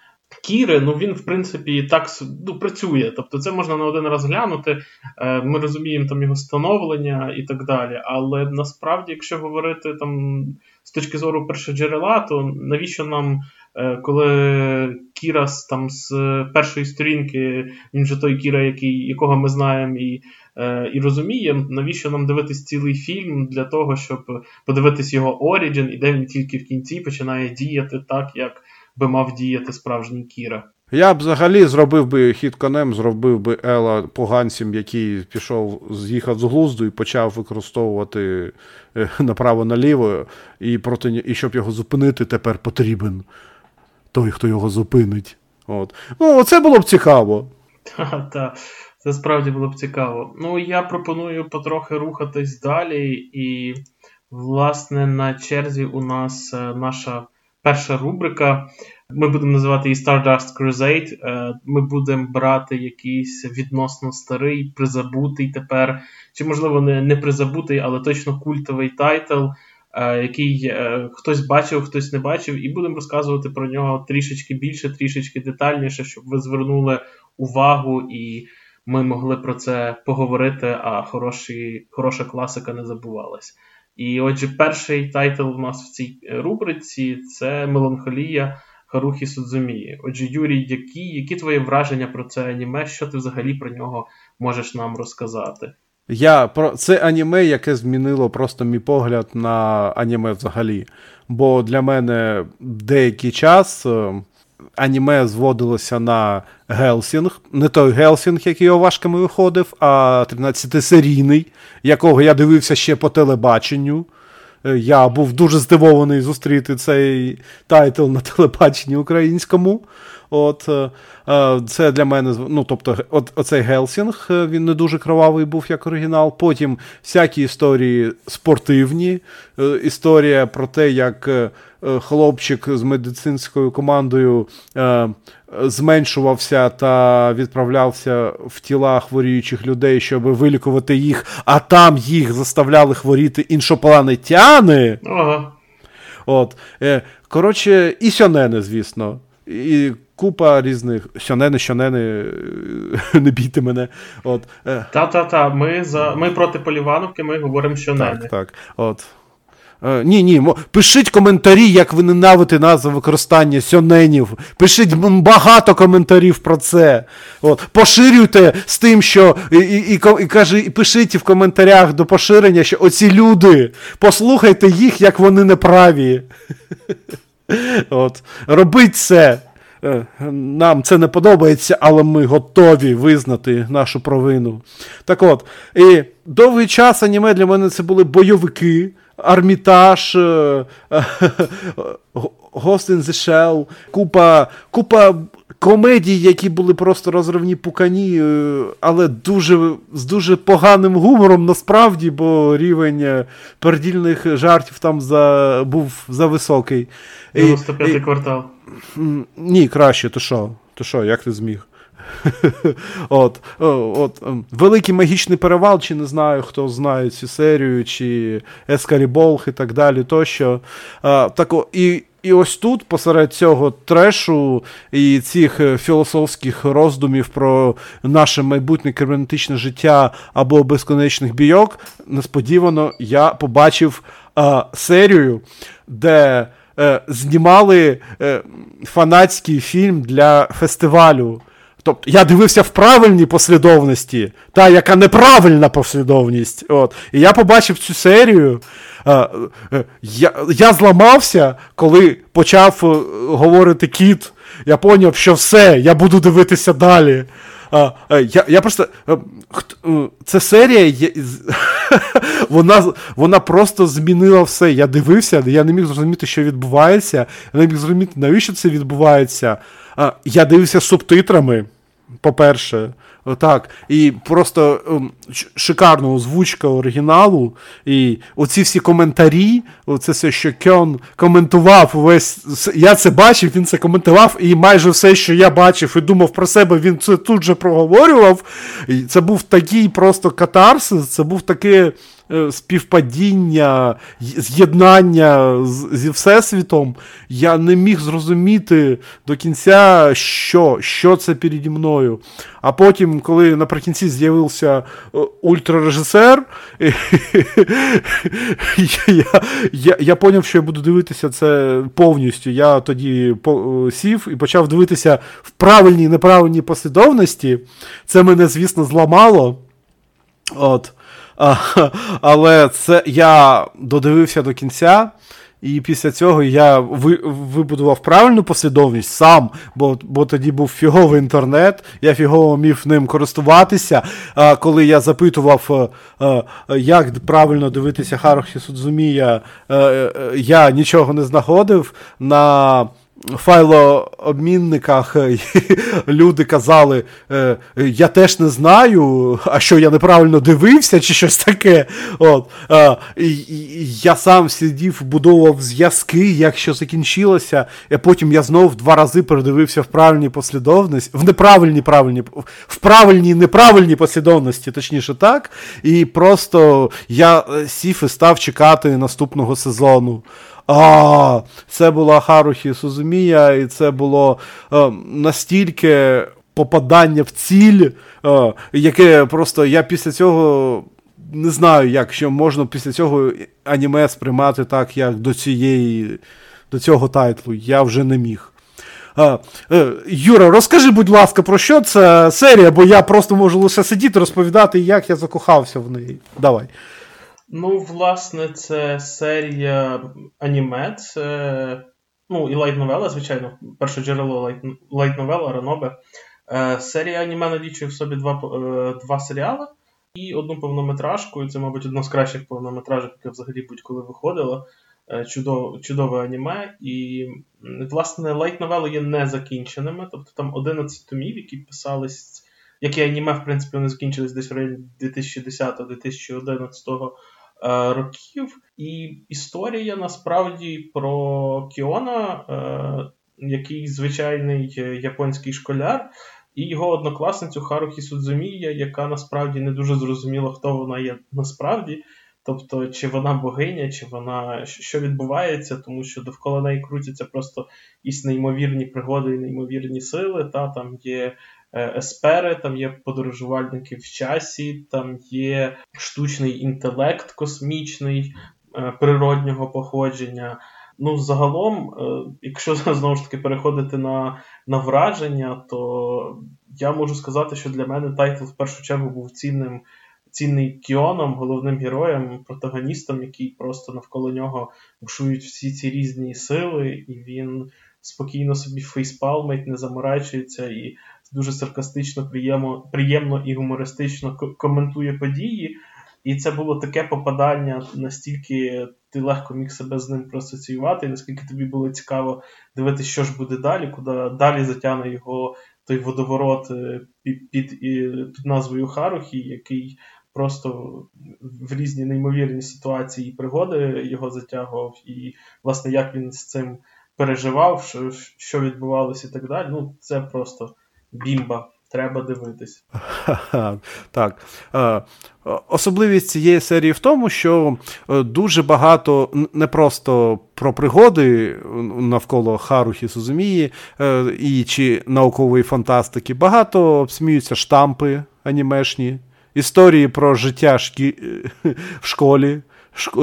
[SPEAKER 1] Кіри, ну він, в принципі, так ну, працює. Тобто це можна на один раз глянути. Е, ми розуміємо там його становлення і так далі. Але насправді, якщо говорити там з точки зору першоджерела, то навіщо нам, коли Кіра там з першої сторінки, він же той Кіра, який, якого ми знаємо і і розуміємо, навіщо нам дивитись цілий фільм для того, щоб подивитись його Оріджин, і де він тільки в кінці починає діяти так, як би мав діяти справжній Кіра.
[SPEAKER 2] Я б взагалі зробив би хід конем, зробив би Ела поганцем, який пішов, з'їхав з глузду і почав використовувати е, направо-наліво, і проти і щоб його зупинити, тепер потрібен той, хто його зупинить. От. Ну, це було б цікаво.
[SPEAKER 1] Так, так. Це справді було б цікаво. Ну, я пропоную потрохи рухатись далі, і, власне, на черзі у нас е, наша перша рубрика. Ми будемо називати її Stardust Crusade. Е, ми будемо брати якийсь відносно старий, призабутий тепер, чи, можливо, не призабутий, але точно культовий тайтл, е, який хтось бачив, хтось не бачив, і будемо розказувати про нього трішечки більше, трішечки детальніше, щоб ви звернули увагу і ми могли про це поговорити, а хороші, хороша класика не забувалась. І отже, перший тайтл у нас в цій рубриці це Меланхолія Харухі Судзумії. Отже, Юрій, які які твої враження про це аніме? Що ти взагалі про нього можеш нам розказати?
[SPEAKER 2] Я про це аніме, яке змінило просто мій погляд на аніме взагалі. Бо для мене деякий час е, аніме зводилося на Гелсінг. Не той Гелсінг, який OVAшками виходив, а 13-серійний, якого я дивився ще по телебаченню. Е, я був дуже здивований зустріти цей тайтл на телебаченні українському. От, е, е, Це для мене, ну, тобто, от, оцей Гелсінг, він не дуже кровавий був як оригінал. Потім всякі історії спортивні, історія про те, як хлопчик з медицинською командою зменшувався та відправлявся в тіла хворіючих людей, щоб вилікувати їх, а там їх заставляли хворіти іншопланетяни.
[SPEAKER 1] Ага.
[SPEAKER 2] От. Е, коротше, і сьонени, звісно. І Купа різних сьонени, щонени, е, (laughs) не бійте мене. От.
[SPEAKER 1] Е. Та-та-та, ми за ми проти Полівановки, ми говоримо щонени.
[SPEAKER 2] Так, так. От. Е, ні, ні, пишіть коментарі, як ви ненавидите назви використання сьоненів. Пишіть багато коментарів про це. От, Поширюйте з тим, що і, і, і, каже, і пишіть в коментарях до поширення, що оці люди, послухайте їх, як вони неправі. (laughs) От, Робіть це. Е, нам це не подобається, але ми готові визнати нашу провину. Так от, і довгий час аніме для мене це були бойовики. Армітаж, е, Ghost in the Shell, купа купа комедій, які були просто розривні пукані, е, але дуже з дуже поганим гумором насправді, бо рівень е, пердільних жартів там за, був за високий.
[SPEAKER 1] 95-й квартал.
[SPEAKER 2] Ні, краще, то що? То що, як ти зміг? (laughs) От, от, ем, Великий магічний перевал, чи не знаю, хто знає цю серію, чи Ескаріболх і так далі. тощо. А, так, і і ось тут, посеред цього трешу і цих е, філософських роздумів про наше майбутнє кібернетичне життя або безконечних бійок, несподівано я побачив а, серію, де е, знімали е, фанатський фільм для фестивалю. Тобто я дивився в правильній послідовності, та яка неправильна послідовність. От. І я побачив цю серію. Е, е, я я зламався, коли почав е, говорити кіт. Я поняв, що все, я буду дивитися далі. Я я просто. Це серія. (laughs) Вона вона просто змінила все. Я дивився, я не міг зрозуміти, що відбувається. Я не міг зрозуміти, навіщо це відбувається. Я дивився з субтитрами. По-перше, так. І просто ем, шикарна озвучка оригіналу. І оці всі коментарі, оце все, що Кьон коментував весь. Я це бачив, він це коментував, і майже все, що я бачив і думав про себе, він це тут же проговорював. І Це був такий просто катарсис, це був таке. Е, співпадіння, з'єднання зі Всесвітом, я не міг зрозуміти до кінця, що що це переді мною. А потім, коли наприкінці з'явився е, ультрарежисер, (laughs) я я, я поняв, що я буду дивитися це повністю. Я тоді сів і почав дивитися в правильній і неправильній послідовності. Це мене, звісно, зламало. От. А, Але це я додивився до кінця. І після цього я вибудував правильну послідовність сам, бо бо тоді був фіговий інтернет, я фігово міг ним користуватися. А Коли я запитував, е, е, як правильно дивитися Харухі Судзумія, е, я нічого не знаходив. на файлообмінниках (laughs) е, люди казали, е, я теж не знаю, а що я неправильно дивився, чи щось таке. От. І Я сам сидів, будував зв'язки, як що закінчилося, і потім я знов два рази передивився в правильній послідовності, в неправильній правильній, в правильній неправильній послідовності, точніше так. І просто я е, сів і став чекати наступного сезону а, це була Харухі Сузумія, і це було е, настільки попадання в ціль, е, яке просто я після цього. Не знаю, як що можна після цього аніме сприймати так, як до цієї, до цього тайтлу. Я вже не міг. А, е, Юра, розкажи, будь ласка, про що це серія, бо я просто можу лише сидіти розповідати, як я закохався в неї. Давай.
[SPEAKER 1] Ну, власне, це серія аніме, це. Ну, і лайт-новела, звичайно, перше джерело лайт-новела, Ранобе. Е, серія аніме налічує в собі два е, два серіали і одну повнометражку. І це, мабуть, одна з кращих повнометражок, яка взагалі будь-коли виходила. Е, чудов, чудове аніме. І, власне, лайт-новели є незакінченими. Тобто там 11 томів, які писались, які аніме, в принципі, вони закінчились десь в районі 2010-2011 Е, років. І історія насправді про Кіона, е, який звичайний японський школяр, і його однокласницю Харухі Судзумія, яка насправді не дуже зрозуміла, хто вона є насправді. Тобто, чи вона богиня, чи вона що відбувається, тому що довкола неї крутяться просто якісь неймовірні пригоди і неймовірні сили. Та Там є Е, еспери, там є подорожувальники в часі, там є штучний інтелект космічний е, природнього походження. Ну, загалом, е, якщо (laughs) знову ж таки переходити на на враження, то я можу сказати, що для мене тайтл в першу чергу був цінним. Цінний Кіоном, головним героєм, протагоністом, який просто навколо нього бушують всі ці різні сили, і він спокійно собі фейспалмить, не заморачується і дуже саркастично, приємно, приємно і гумористично коментує події. І це було таке попадання, настільки ти легко міг себе з ним проасоціювати, і наскільки тобі було цікаво дивитися, що ж буде далі, куди далі затягне його той водоворот е, під під, під назвою Харухі, який просто в різні неймовірні ситуації і пригоди його затягував, і, власне, як він з цим переживав, що що відбувалося і так далі. Ну, це просто бімба. Треба дивитись. (laughs)
[SPEAKER 2] Так. Е, особливість цієї серії в тому, що е, дуже багато не просто про пригоди навколо Харухі Сузумії е, і чи наукової фантастики, багато обсміються штампи анімешні, історії про життя шкі... (laughs) в школі,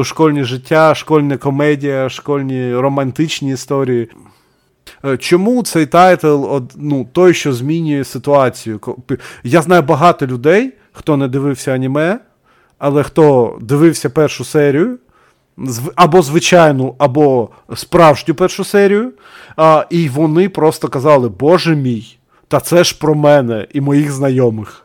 [SPEAKER 2] школьне життя, школьна комедія, школьні романтичні історії. Е, чому цей тайтл ну, той, що змінює ситуацію? Я знаю багато людей, хто не дивився аніме, але хто дивився першу серію, або звичайну, або справжню першу серію, а, і вони просто казали, Боже мій, та це ж про мене і моїх знайомих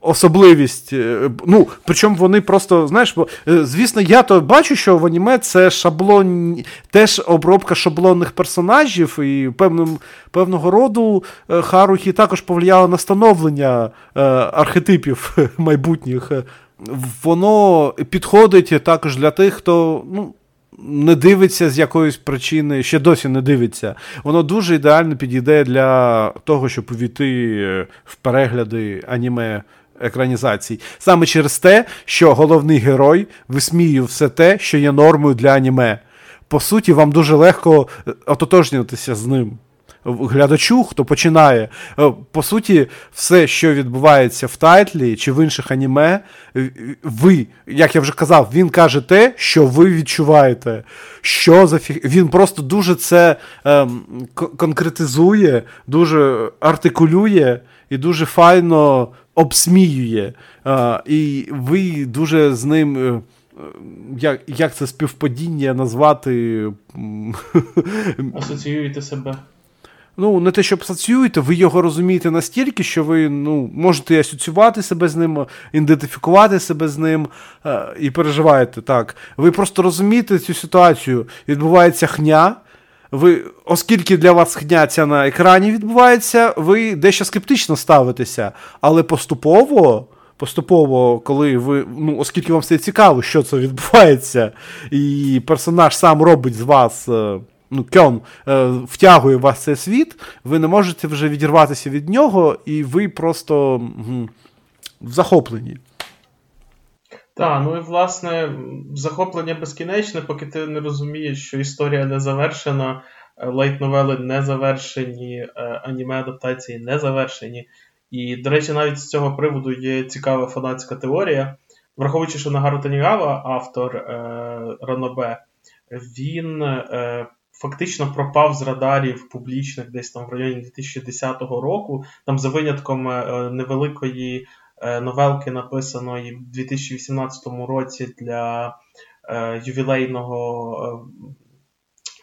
[SPEAKER 2] особливість. Е, ну, Причому вони просто, знаєш, бо, е, звісно, я то бачу, що в аніме це шаблон, теж обробка шаблонних персонажів, і певним, певного роду е, Харухі також повлияло на становлення архетипів (laughs) майбутніх. Воно підходить також для тих, хто. ну, не дивиться з якоїсь причини, ще досі не дивиться. Воно дуже ідеально підійде для того, щоб увійти в перегляди аніме. Екранізацій. Саме через те, що головний герой висміює все те, що є нормою для аніме. По суті, вам дуже легко ототожнюватися з ним глядачу, хто починає. Е, по суті, все, що відбувається в тайтлі чи в інших аніме, ви, як я вже казав, він каже те, що ви відчуваєте. Що за фі... Він просто дуже це ем, конкретизує, дуже артикулює і дуже файно обсміює. Е, і ви дуже з ним. Е, як як це співпадіння назвати? (laughs)
[SPEAKER 1] Асоціюєте себе
[SPEAKER 2] ну, не те, що асоціюєте, ви його розумієте настільки, що ви ну, можете асоціювати себе з ним, ідентифікувати себе з ним е, і переживаєте так. Ви просто розумієте цю ситуацію. Відбувається хня. Ви, Оскільки для вас хня ця на екрані відбувається, ви дещо скептично ставитеся. Але поступово. Поступово, коли ви, ну, оскільки вам все цікаво, що це відбувається, і персонаж сам робить з вас е, ну, Кьон е, втягує вас цей світ, ви не можете вже відірватися від нього, і ви просто м, в захопленні.
[SPEAKER 1] Так, ну і власне захоплення безкінечне, поки ти не розумієш, що історія не завершена, е, лайт-новели не завершені, е, аніме-адаптації не завершені. І, до речі, навіть з цього приводу є цікава фанатська теорія. Враховуючи, що Нагару Танігава, автор е, Ранобе, він е, фактично пропав з радарів публічних десь там в районі 2010 року. Там за винятком е, невеликої е, новелки, написаної в 2018 році для е, ювілейного.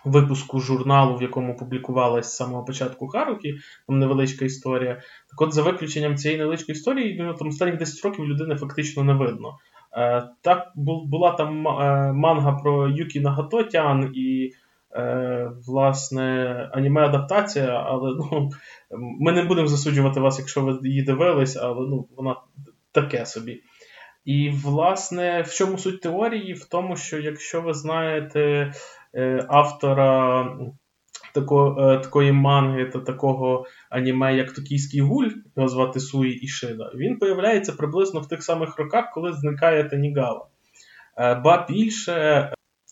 [SPEAKER 1] Випуску журналу, в якому публікувалась з самого початку Харукі, там невеличка історія. Так от, за виключенням цієї невеличкої історії, ну, там останніх 10 років людини фактично не видно. Е, Так була там манга про Юкі Нагатотян і е, власне, аніме-адаптація, але ну, ми не будемо засуджувати вас, якщо ви її дивились, але ну, вона таке собі. І, власне, в чому суть теорії? В тому, що якщо ви знаєте е, автора тако, е, такої манги та такого аніме, як Токійський гуль, його звати Суї Ішида, він появляється приблизно в тих самих роках, коли зникає Танігава. Е, ба більше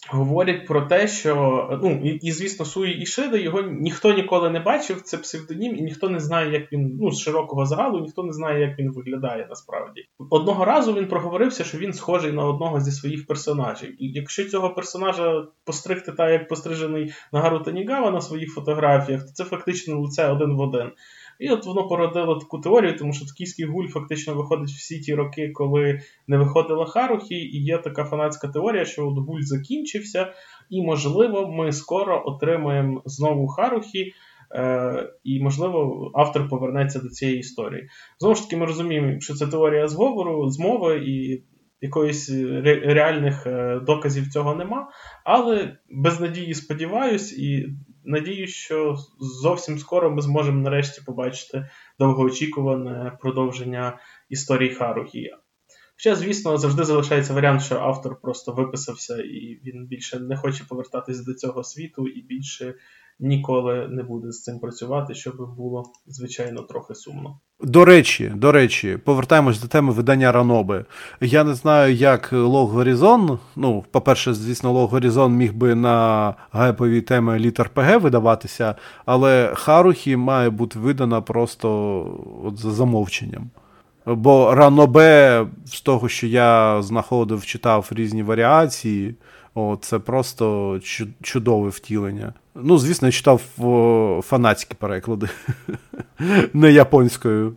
[SPEAKER 1] говорять про те, що ну, і, і звісно, Суї Ішида його ніхто ніколи не бачив, це псевдонім, і ніхто не знає, як він ну, з широкого загалу, ніхто не знає, як він виглядає насправді. Одного разу він проговорився, що він схожий на одного зі своїх персонажів. І якщо цього персонажа постригти так, як пострижений Нагару Танігава на своїх фотографіях, то це фактично лице один в один. І от воно породило таку теорію, тому що Токійський гуль фактично виходить всі ті роки, коли не виходила Харухі, і є така фанатська теорія, що от гуль закінчився, і, можливо, ми скоро отримаємо знову Харухі. Е, і, можливо, автор повернеться до цієї історії. Знову ж таки, ми розуміємо, що це теорія зговору, змови, і якоїсь ре- реальних е, доказів цього нема. Але без надії сподіваюсь, і надію, що зовсім скоро ми зможемо нарешті побачити довгоочікуване продовження історії Харухія. Хоча, звісно, завжди залишається варіант, що автор просто виписався і він більше не хоче повертатись до цього світу і більше ніколи не буде з цим працювати, щоб було, звичайно, трохи сумно.
[SPEAKER 2] До речі, до речі, повертаємось до теми видання Раноби. Я не знаю, як Лог Горізон. Ну, по-перше, звісно, Лог Горізон міг би на гайпові теми літер ПГ видаватися, але Харухі має бути видана просто от за замовченням. Бо Ранобе, з того, що я знаходив, читав різні варіації, о, це просто чудове втілення. Ну, звісно, я читав фанатські переклади, (laughs) не японською.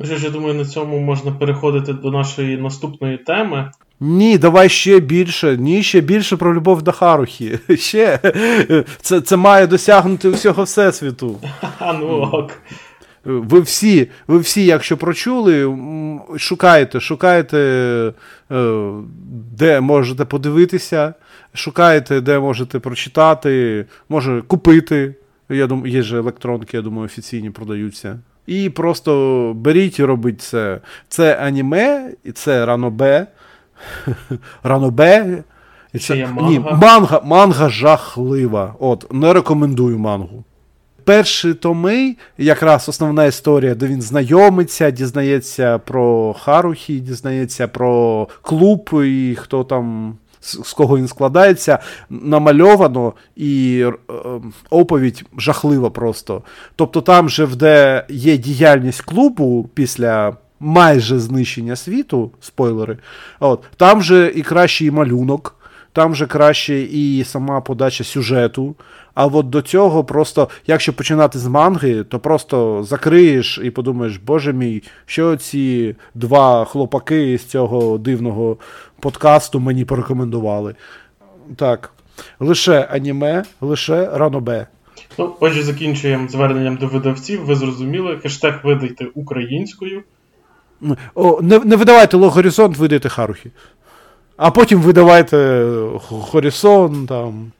[SPEAKER 1] Ну ж, я думаю, на цьому можна переходити до нашої наступної теми.
[SPEAKER 2] Ні, давай ще більше. Ні, ще більше про любов до Харухі. (laughs) Ще. Це це має досягнути всього всесвіту. (laughs)
[SPEAKER 1] ну ок.
[SPEAKER 2] Ви всі, ви всі, якщо прочули, шукайте, шукайте, е, де можете подивитися, шукайте, де можете прочитати, може купити. Я думаю, Є ж електронки, я думаю, офіційні продаються. І просто беріть і робіть це. Це аніме, і це ранобе. (laughs) Ранобе.
[SPEAKER 1] Це, це Ні,
[SPEAKER 2] манга манга жахлива. От, не рекомендую мангу перші томи, якраз основна історія, де він знайомиться, дізнається про Харухі, дізнається про клуб і хто там. З кого він складається, намальовано і е, оповідь жахлива просто. Тобто, там же, де є діяльність клубу після майже знищення світу, спойлери, от, там же і кращий малюнок, там же краще і сама подача сюжету. А от до цього просто, якщо починати з манги, то просто закриєш і подумаєш, боже мій, що ці два хлопаки з цього дивного подкасту мені порекомендували. Так. Лише аніме, лише ранобе.
[SPEAKER 1] Ну, Отже, закінчуємо зверненням до видавців. Ви зрозуміли, хештег видайте українською.
[SPEAKER 2] О, Не не видавайте Логоризонт, видайте Харухі. А потім видавайте Хорісон там.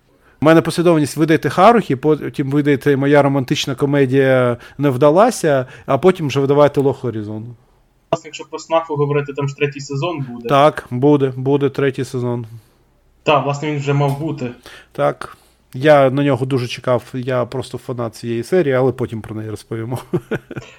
[SPEAKER 2] У мене послідовність видайте Харухі, потім видайте моя романтична комедія не вдалася, а потім вже видавайте Лох Хорізон.
[SPEAKER 1] Якщо про СНАФу говорити, там ж третій сезон буде.
[SPEAKER 2] Так, буде, буде третій сезон.
[SPEAKER 1] Так, власне, він вже мав бути.
[SPEAKER 2] Так. Я на нього дуже чекав, я просто фанат цієї серії, але потім про неї розповімо.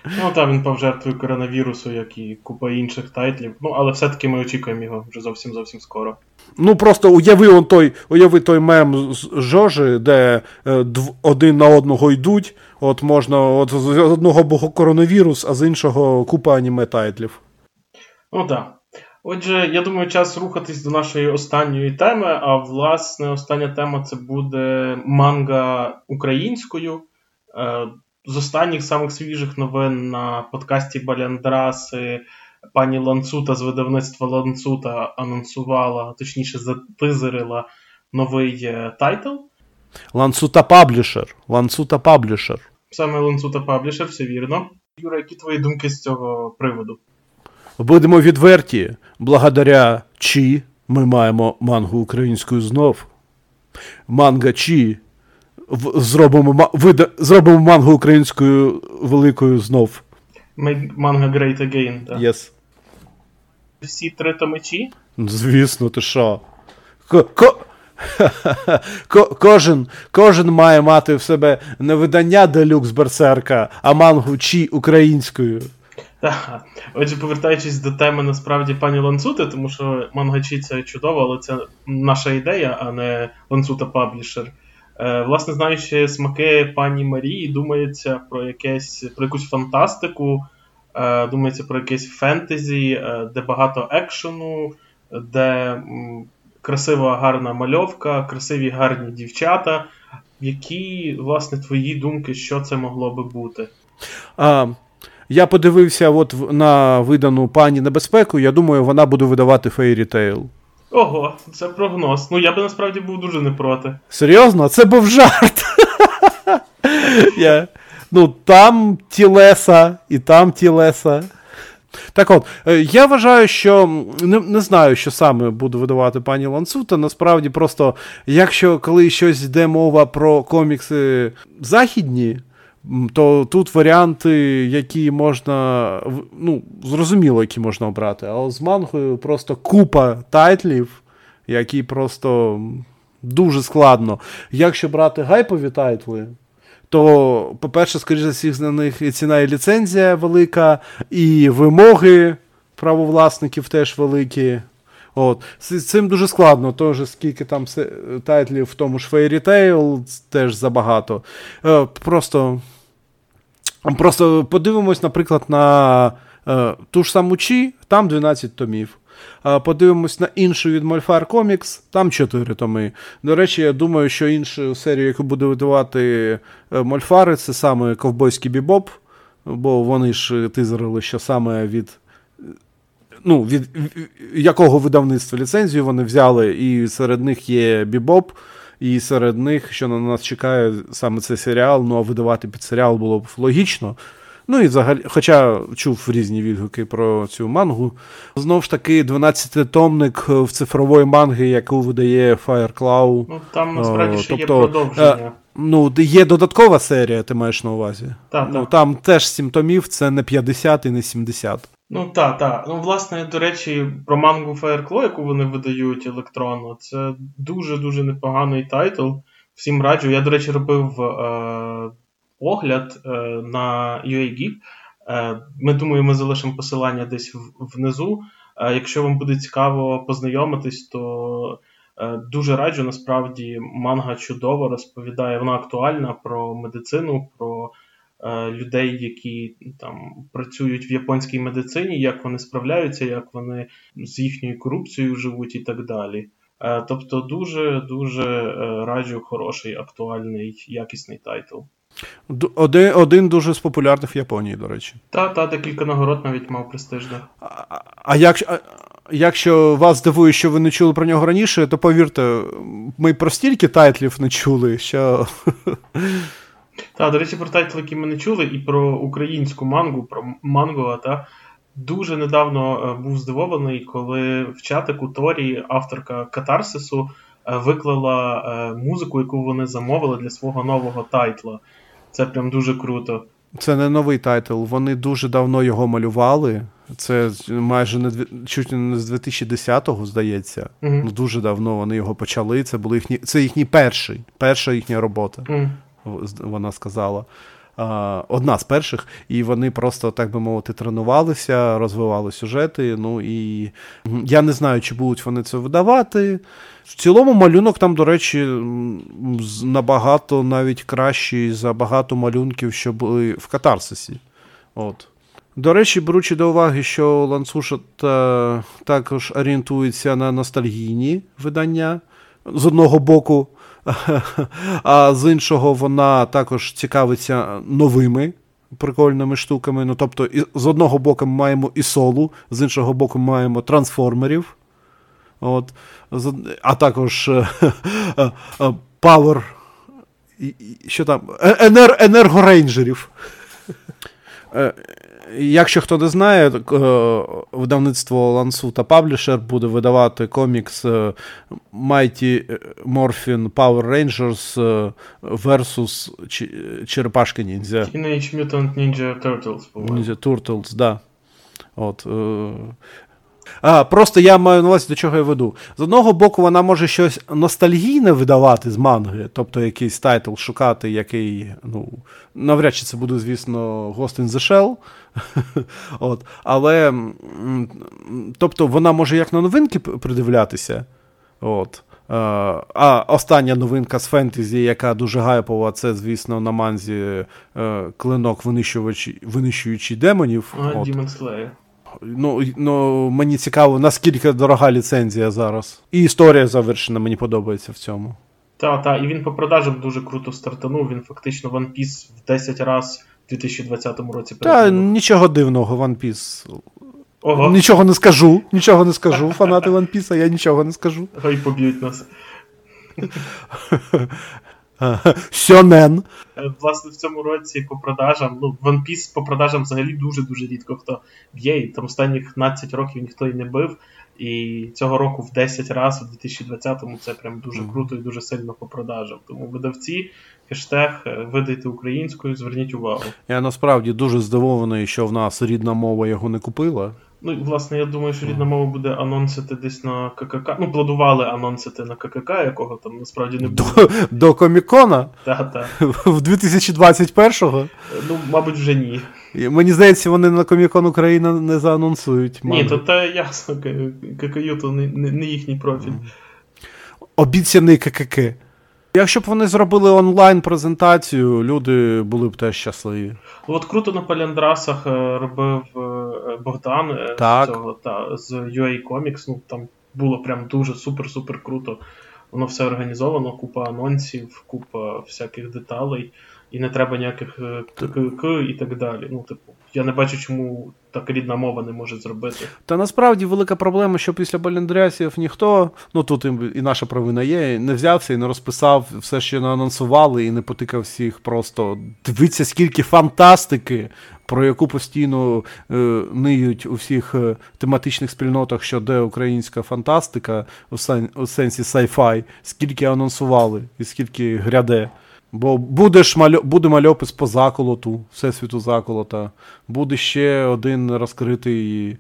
[SPEAKER 1] Ну так, він пав жертвою коронавірусу, як і купа інших тайтлів. Ну, але все-таки ми очікуємо його вже зовсім зовсім скоро.
[SPEAKER 2] Ну просто уяви он той уяви той мем з Жожі, де е, дв, один на одного йдуть. От можна от з одного боку коронавірус, а з іншого купа аніме тайтлів.
[SPEAKER 1] Ну так. Отже, я думаю, час рухатись до нашої останньої теми. А власне, остання тема це буде манга українською. Е, з останніх самих свіжих новин на подкасті Баляндраси пані Ланцута з видавництва Ланцута анонсувала, точніше, затизерила новий е, тайтл.
[SPEAKER 2] Ланцута Publisher. Ланцута Publisher.
[SPEAKER 1] Саме Ланцута Publisher, все вірно. Юра, які твої думки з цього приводу?
[SPEAKER 2] Будемо відверті, благодаря Чі ми маємо мангу українською знов. Манга Чі. Зробимо вида, зробимо мангу українською великою знов.
[SPEAKER 1] Manga Great Again. так.
[SPEAKER 2] Yes.
[SPEAKER 1] Всі три томичі?
[SPEAKER 2] Звісно, ти що? (laughs) Кожен кожен має мати в себе не видання делюкс Берсерка, а мангу Чі українською.
[SPEAKER 1] Так. Отже, повертаючись до теми насправді пані Ланцути, тому що мангачі це чудово, але це наша ідея, а не Ланцута Паблішер. Е, власне, знаючи смаки пані Марії, думається про якесь про якусь фантастику, е, думається про якесь фентезі, е, де багато екшену, де красива гарна мальовка, красиві гарні дівчата. Які, власне, твої думки, що це могло би бути?
[SPEAKER 2] А, Я подивився от на видану пані небезпеку, я думаю, вона буде видавати Fairy Tail.
[SPEAKER 1] Ого, це прогноз. Ну я би насправді був дуже не проти.
[SPEAKER 2] Серйозно? Це був жарт. (laughs) Ну, там тілеса, і там тілеса. Так от, е, я вважаю, що не не знаю, що саме буде видавати пані Ланцута. Насправді, просто, якщо коли щось йде мова про комікси західні, то тут варіанти, які можна. Ну, зрозуміло, які можна обрати. А з мангою просто купа тайтлів, які просто дуже складно. Якщо брати гайпові тайтли, то, по-перше, скоріше за всіх, на них і ціна і ліцензія велика, і вимоги правовласників теж великі. От. З цим дуже складно, Тож, скільки там тайтлів в тому ж Fairy Tail, теж забагато. Е, просто просто подивимось, наприклад, на е, ту ж саму Чі, там 12 томів. Подивимось на іншу від Мольфар Comics, там 4 томи. До речі, я думаю, що іншу серію, яку буде видавати е, Мольфари, це саме Ковбойський Бібоп, бо вони ж тизерили, що саме від ну, від якого видавництва ліцензію вони взяли, і серед них є Бібоп, і серед них, що на нас чекає саме цей серіал, ну а видавати під серіал було б логічно. Ну і взагалі, хоча чув різні відгуки про цю мангу. Знову ж таки, 12-томник в цифрової манги, яку видає Fireclaw.
[SPEAKER 1] Ну там насправді ще тобто, є продовження.
[SPEAKER 2] Ну, є додаткова серія, ти маєш на увазі.
[SPEAKER 1] Так,
[SPEAKER 2] ну, Там теж 7 томів, це не 50 і не 70.
[SPEAKER 1] Ну так, так. Ну, власне, до речі, про мангу Fireclaw, яку вони видають електронно, це дуже-дуже непоганий тайтл. Всім раджу. Я, до речі, робив е, огляд е, на UAGeek. Е, Ми думаю, ми залишимо посилання десь внизу. Е, якщо вам буде цікаво познайомитись, то е, дуже раджу. Насправді манга чудово розповідає, вона актуальна про медицину. про людей, які там працюють в японській медицині, як вони справляються, як вони з їхньою корупцією живуть і так далі. Е, тобто, дуже дуже е, раджу хороший, актуальний, якісний тайтл.
[SPEAKER 2] Один один дуже з популярних в Японії, до речі.
[SPEAKER 1] Та, та, декілька нагород навіть мав престижних.
[SPEAKER 2] А, а як, а, якщо вас здивує, що ви не чули про нього раніше, то повірте, ми про стільки тайтлів не чули, що. (laughs)
[SPEAKER 1] Так, до речі, про тайтл, які ми не чули, і про українську мангу, про Манго, та дуже недавно е, був здивований, коли в чатику Торі авторка Катарсису е, виклала е, музику, яку вони замовили для свого нового тайтла. Це прям дуже круто.
[SPEAKER 2] Це не новий тайтл. Вони дуже давно його малювали. Це майже не чуть не з 2010-го, здається. Ну дуже давно вони його почали. Це були їхні. Це їхній перший, перша їхня робота.
[SPEAKER 1] Mm-hmm
[SPEAKER 2] вона сказала. Одна з перших, і вони просто, так би мовити, тренувалися, розвивали сюжети. Ну і я не знаю, чи будуть вони це видавати. В цілому малюнок там, до речі, набагато навіть кращий за багато малюнків, що були в катарсисі. От. До речі, беручи до уваги, що Ланцуша також орієнтується на ностальгійні видання з одного боку. А з іншого, вона також цікавиться новими прикольними штуками. Ну, тобто, з одного боку ми маємо і солу, з іншого боку, ми маємо трансформерів. От, А також Power. Що там? Е, енер, енергорейнжерів. Е, Якщо хто не знає, е, видавництво Ланцута Publisher буде видавати комікс е, Mighty Morphin Power Rangers е, versus Черепашки Ніндзя.
[SPEAKER 1] Teenage Mutant Ninja Turtles, по-моєму.
[SPEAKER 2] Ninja Turtles, да. От, а, Просто я маю на увазі, до чого я веду. З одного боку, вона може щось ностальгійне видавати з манги, тобто якийсь тайтл шукати, який, ну, навряд чи це буде, звісно, Ghost in the Shell. (laughs) От. Але тобто, вона може як на новинки придивлятися. От. А остання новинка з фентезі, яка дуже гайпова, це, звісно, на манзі е, клинок винищуючий демонів.
[SPEAKER 1] А, Demon Slayer.
[SPEAKER 2] Ну, ну, Мені цікаво, наскільки дорога ліцензія зараз. І історія завершена, мені подобається в цьому.
[SPEAKER 1] Так, так, і він по продажам дуже круто стартанув. Він фактично One Piece в 10 разів 2020 році
[SPEAKER 2] Так, нічого дивного, One Piece. Ого. Нічого не скажу, нічого не скажу. Фанати One Piece, я нічого не скажу.
[SPEAKER 1] Хай поб'ють нас.
[SPEAKER 2] Сьонен.
[SPEAKER 1] Е, власне, в цьому році по продажам, ну, One Piece по продажам взагалі дуже-дуже рідко хто б'є, і там останніх 15 років ніхто і не бив. І цього року в 10 разів, у 2020-му це прям дуже круто і дуже сильно по продажам. Тому видавці, хештег, е, видайте українською, зверніть увагу.
[SPEAKER 2] Я насправді дуже здивований, що в нас рідна мова його не купила.
[SPEAKER 1] Ну, власне, я думаю, що рідна мова буде анонсити десь на ККК. Ну, планували анонсити на ККК, якого там насправді не було.
[SPEAKER 2] До, до Комікона?
[SPEAKER 1] Так, так. (laughs)
[SPEAKER 2] В 2021-го?
[SPEAKER 1] Ну, мабуть, вже ні.
[SPEAKER 2] Мені здається, вони на Комікон Україна не заанонсують.
[SPEAKER 1] Ні, то те ясно, ККЮ то не, не, не їхній профіль.
[SPEAKER 2] Обіцяний ККК. Якщо б вони зробили онлайн-презентацію, люди були б теж щасливі.
[SPEAKER 1] От круто на Паляндрасах е, робив е, Богдан е,
[SPEAKER 2] так.
[SPEAKER 1] цього та, з UA Comics. Ну там було прям дуже супер-супер круто. Воно все організовано, купа анонсів, купа всяких деталей, і не треба ніяких ККК і так далі. Ну, типу, я не бачу, чому так рідна мова не може зробити.
[SPEAKER 2] Та насправді велика проблема, що після Баліндрясів ніхто, ну тут і наша провина є, не взявся і не розписав все, що не анонсували, і не потикав всіх просто. Дивіться, скільки фантастики, про яку постійно е, ниють у всіх е, тематичних спільнотах, що де українська фантастика у, сен, у сенсі sci-fi, скільки анонсували і скільки гряде. Бо будеш мальо... буде мальопис по заколоту, Всесвіту заколота, буде ще один розкритий,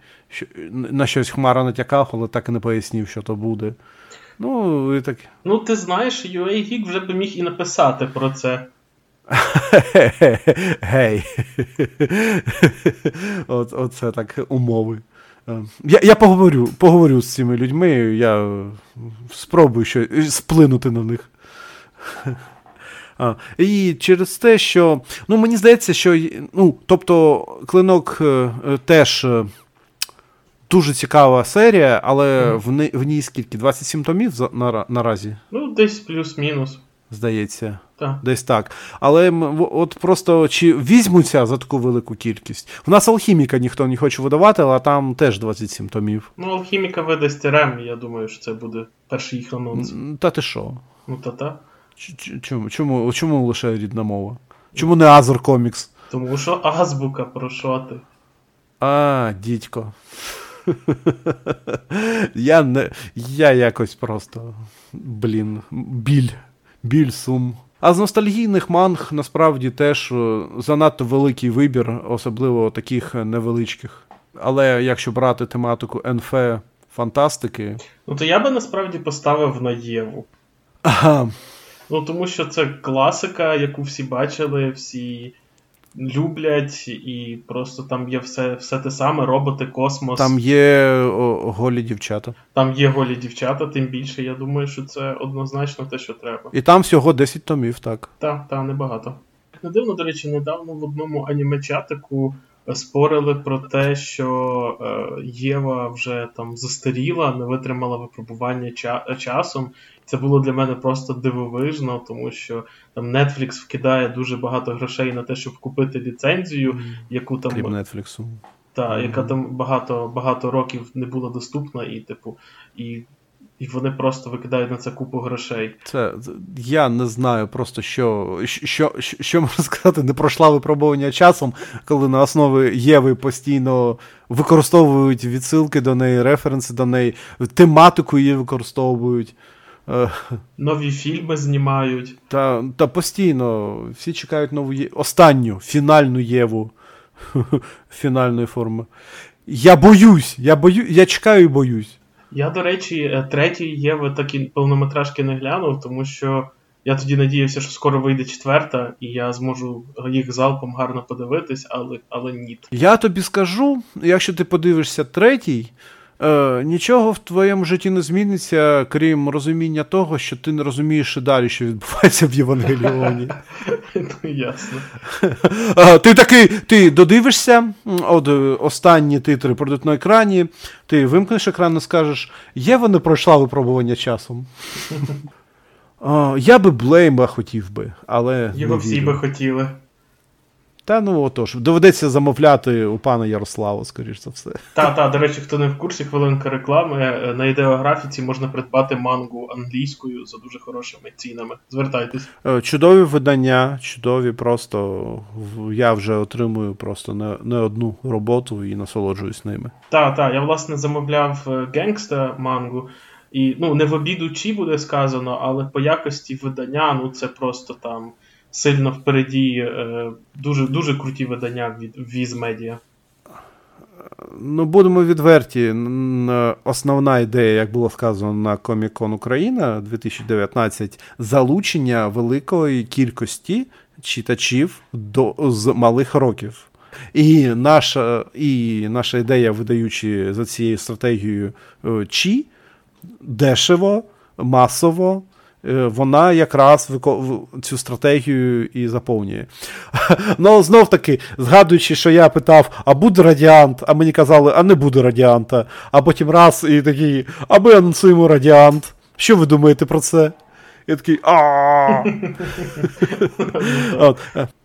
[SPEAKER 2] на щось Хмара натякав, але так і не пояснив, що то буде. Ну, і так.
[SPEAKER 1] Ну, ти знаєш, UA Geek вже би міг і написати про це. (laughs)
[SPEAKER 2] Гей. (laughs) От, Оце так умови. Я я поговорю поговорю з цими людьми, я спробую що, сплинути на них. (laughs) І через те, що ну мені здається, що ну, тобто клинок е, теж е, дуже цікава серія, але mm. в, не, в ній скільки? 27 томів за, на, наразі?
[SPEAKER 1] Ну, десь плюс-мінус.
[SPEAKER 2] Здається,
[SPEAKER 1] так.
[SPEAKER 2] десь так. Але от просто чи візьмуться за таку велику кількість? У нас алхіміка ніхто не хоче видавати, але там теж 27 томів.
[SPEAKER 1] Ну, алхіміка видасть Рем, я думаю, що це буде перший їх анонс.
[SPEAKER 2] Та ти що?
[SPEAKER 1] Ну, та-та.
[SPEAKER 2] Чому чому, чому лише рідна мова? Чому не Азер Комікс?
[SPEAKER 1] Тому що азбука, про що ти?
[SPEAKER 2] А, дідько. Я не. Я якось просто. Блін, біль. Біль сум. А з ностальгійних манг насправді теж е, занадто великий вибір, особливо таких невеличких. Але якщо брати тематику НФ фантастики.
[SPEAKER 1] Ну то я би насправді поставив на Єву.
[SPEAKER 2] Ага.
[SPEAKER 1] Ну, тому що це класика, яку всі бачили, всі люблять, і просто там є все все те саме, роботи, космос.
[SPEAKER 2] Там є о, голі дівчата.
[SPEAKER 1] Там є голі дівчата, тим більше. Я думаю, що це однозначно те, що треба.
[SPEAKER 2] І там всього 10 томів, так.
[SPEAKER 1] Так, так, небагато. Не дивно, до речі, недавно в одному аніме-чатику спорили про те, що е, Єва вже там застаріла, не витримала випробування ча- часом. Це було для мене просто дивовижно, тому що там Netflix вкидає дуже багато грошей на те, щоб купити ліцензію, яку там
[SPEAKER 2] Крім Netflix.
[SPEAKER 1] Та, mm-hmm. яка там багато багато років не була доступна, і типу, і і вони просто викидають на це купу грошей.
[SPEAKER 2] Це я не знаю просто що що, що, що можна сказати, не пройшла випробування часом, коли на основі Єви постійно використовують відсилки до неї, референси до неї, тематику її використовують.
[SPEAKER 1] Е, Нові фільми знімають.
[SPEAKER 2] Та та постійно всі чекають нову є... останню фінальну Єву (laughs) фінальної форми. Я боюсь, я бою... я чекаю і боюсь.
[SPEAKER 1] Я, до речі, третій третій Єви такі повнометражки не глянув, тому що я тоді надіявся, що скоро вийде четверта, і я зможу їх залпом гарно подивитись, але але ні.
[SPEAKER 2] Я тобі скажу, якщо ти подивишся третій, е, нічого в твоєму житті не зміниться, крім розуміння того, що ти не розумієш і далі, що відбувається в Євангеліоні. (laughs)
[SPEAKER 1] Ну, ясно.
[SPEAKER 2] Ти такий, ти додивишся, от е, останні титри пройдуть на екрані, ти вимкнеш екран і скажеш, Єва не пройшла випробування часом. (laughs) Я би Блейма хотів би, але.
[SPEAKER 1] Його всі би хотіли.
[SPEAKER 2] Та ну отож, доведеться замовляти у пана Ярослава, скоріш за все.
[SPEAKER 1] Та, та, до речі, хто не в курсі, хвилинка реклами. Е, на ідеографіці можна придбати мангу англійською за дуже хорошими цінами. Звертайтесь.
[SPEAKER 2] Е, чудові видання, чудові, просто я вже отримую просто не, не одну роботу і насолоджуюсь ними.
[SPEAKER 1] Так, так, я власне замовляв генгста мангу. І ну, не в обіду чи буде сказано, але по якості видання, ну це просто там сильно впереді. Е, дуже дуже круті видання від Viz Media.
[SPEAKER 2] Ну, будемо відверті. Основна ідея, як було сказано на Comic-Con Україна 2019, залучення великої кількості читачів до, з малих років. І наша і наша ідея, видаючи за цією стратегією е, Чі, дешево, масово. Е, вона якраз цю стратегію і заповнює. (laughs) Ну, знов таки, згадуючи, що я питав, а буде радіант, а мені казали, а не буде радіанта. А потім раз і такий, а ми анонсуємо радіант. Що ви думаєте про це? Я такий а (laughs)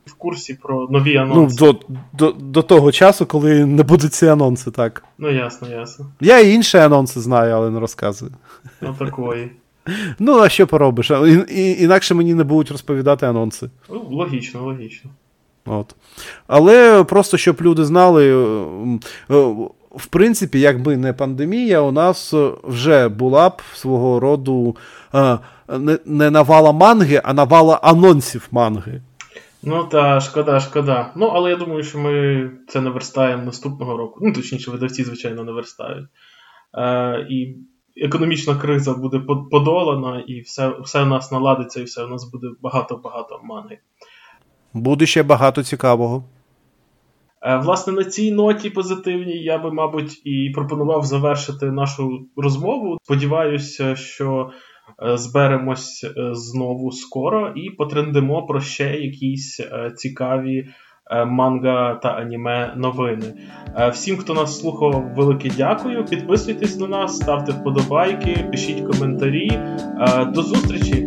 [SPEAKER 1] В курсі про нові анонси.
[SPEAKER 2] Ну, до, до, до того часу, коли не будуть ці анонси, так.
[SPEAKER 1] Ну, ясно, ясно.
[SPEAKER 2] Я і інші анонси знаю, але не розказую.
[SPEAKER 1] Ну, такої.
[SPEAKER 2] Ну, а що поробиш? Інакше мені не будуть розповідати анонси.
[SPEAKER 1] Ну, Логічно, логічно.
[SPEAKER 2] От. Але просто щоб люди знали, в принципі, якби не пандемія, у нас вже була б свого роду не, не навала манги, а навала анонсів манги.
[SPEAKER 1] Ну та шкода, шкода. Ну, але я думаю, що ми це наверстаємо наступного року. Ну, точніше, видавці, звичайно, наверстають. Е, І економічна криза буде подолана, і все все у нас наладиться, і все у нас буде багато-багато манги.
[SPEAKER 2] Буде ще багато цікавого.
[SPEAKER 1] Е, власне, на цій ноті позитивній я би, мабуть, і пропонував завершити нашу розмову. Сподіваюся, що е, зберемось е, знову скоро і потрендимо про ще якісь цікаві манга та аніме новини. Е, всім, хто нас слухав, велике дякую. Підписуйтесь на нас, ставте вподобайки, пишіть коментарі. Е, до зустрічі!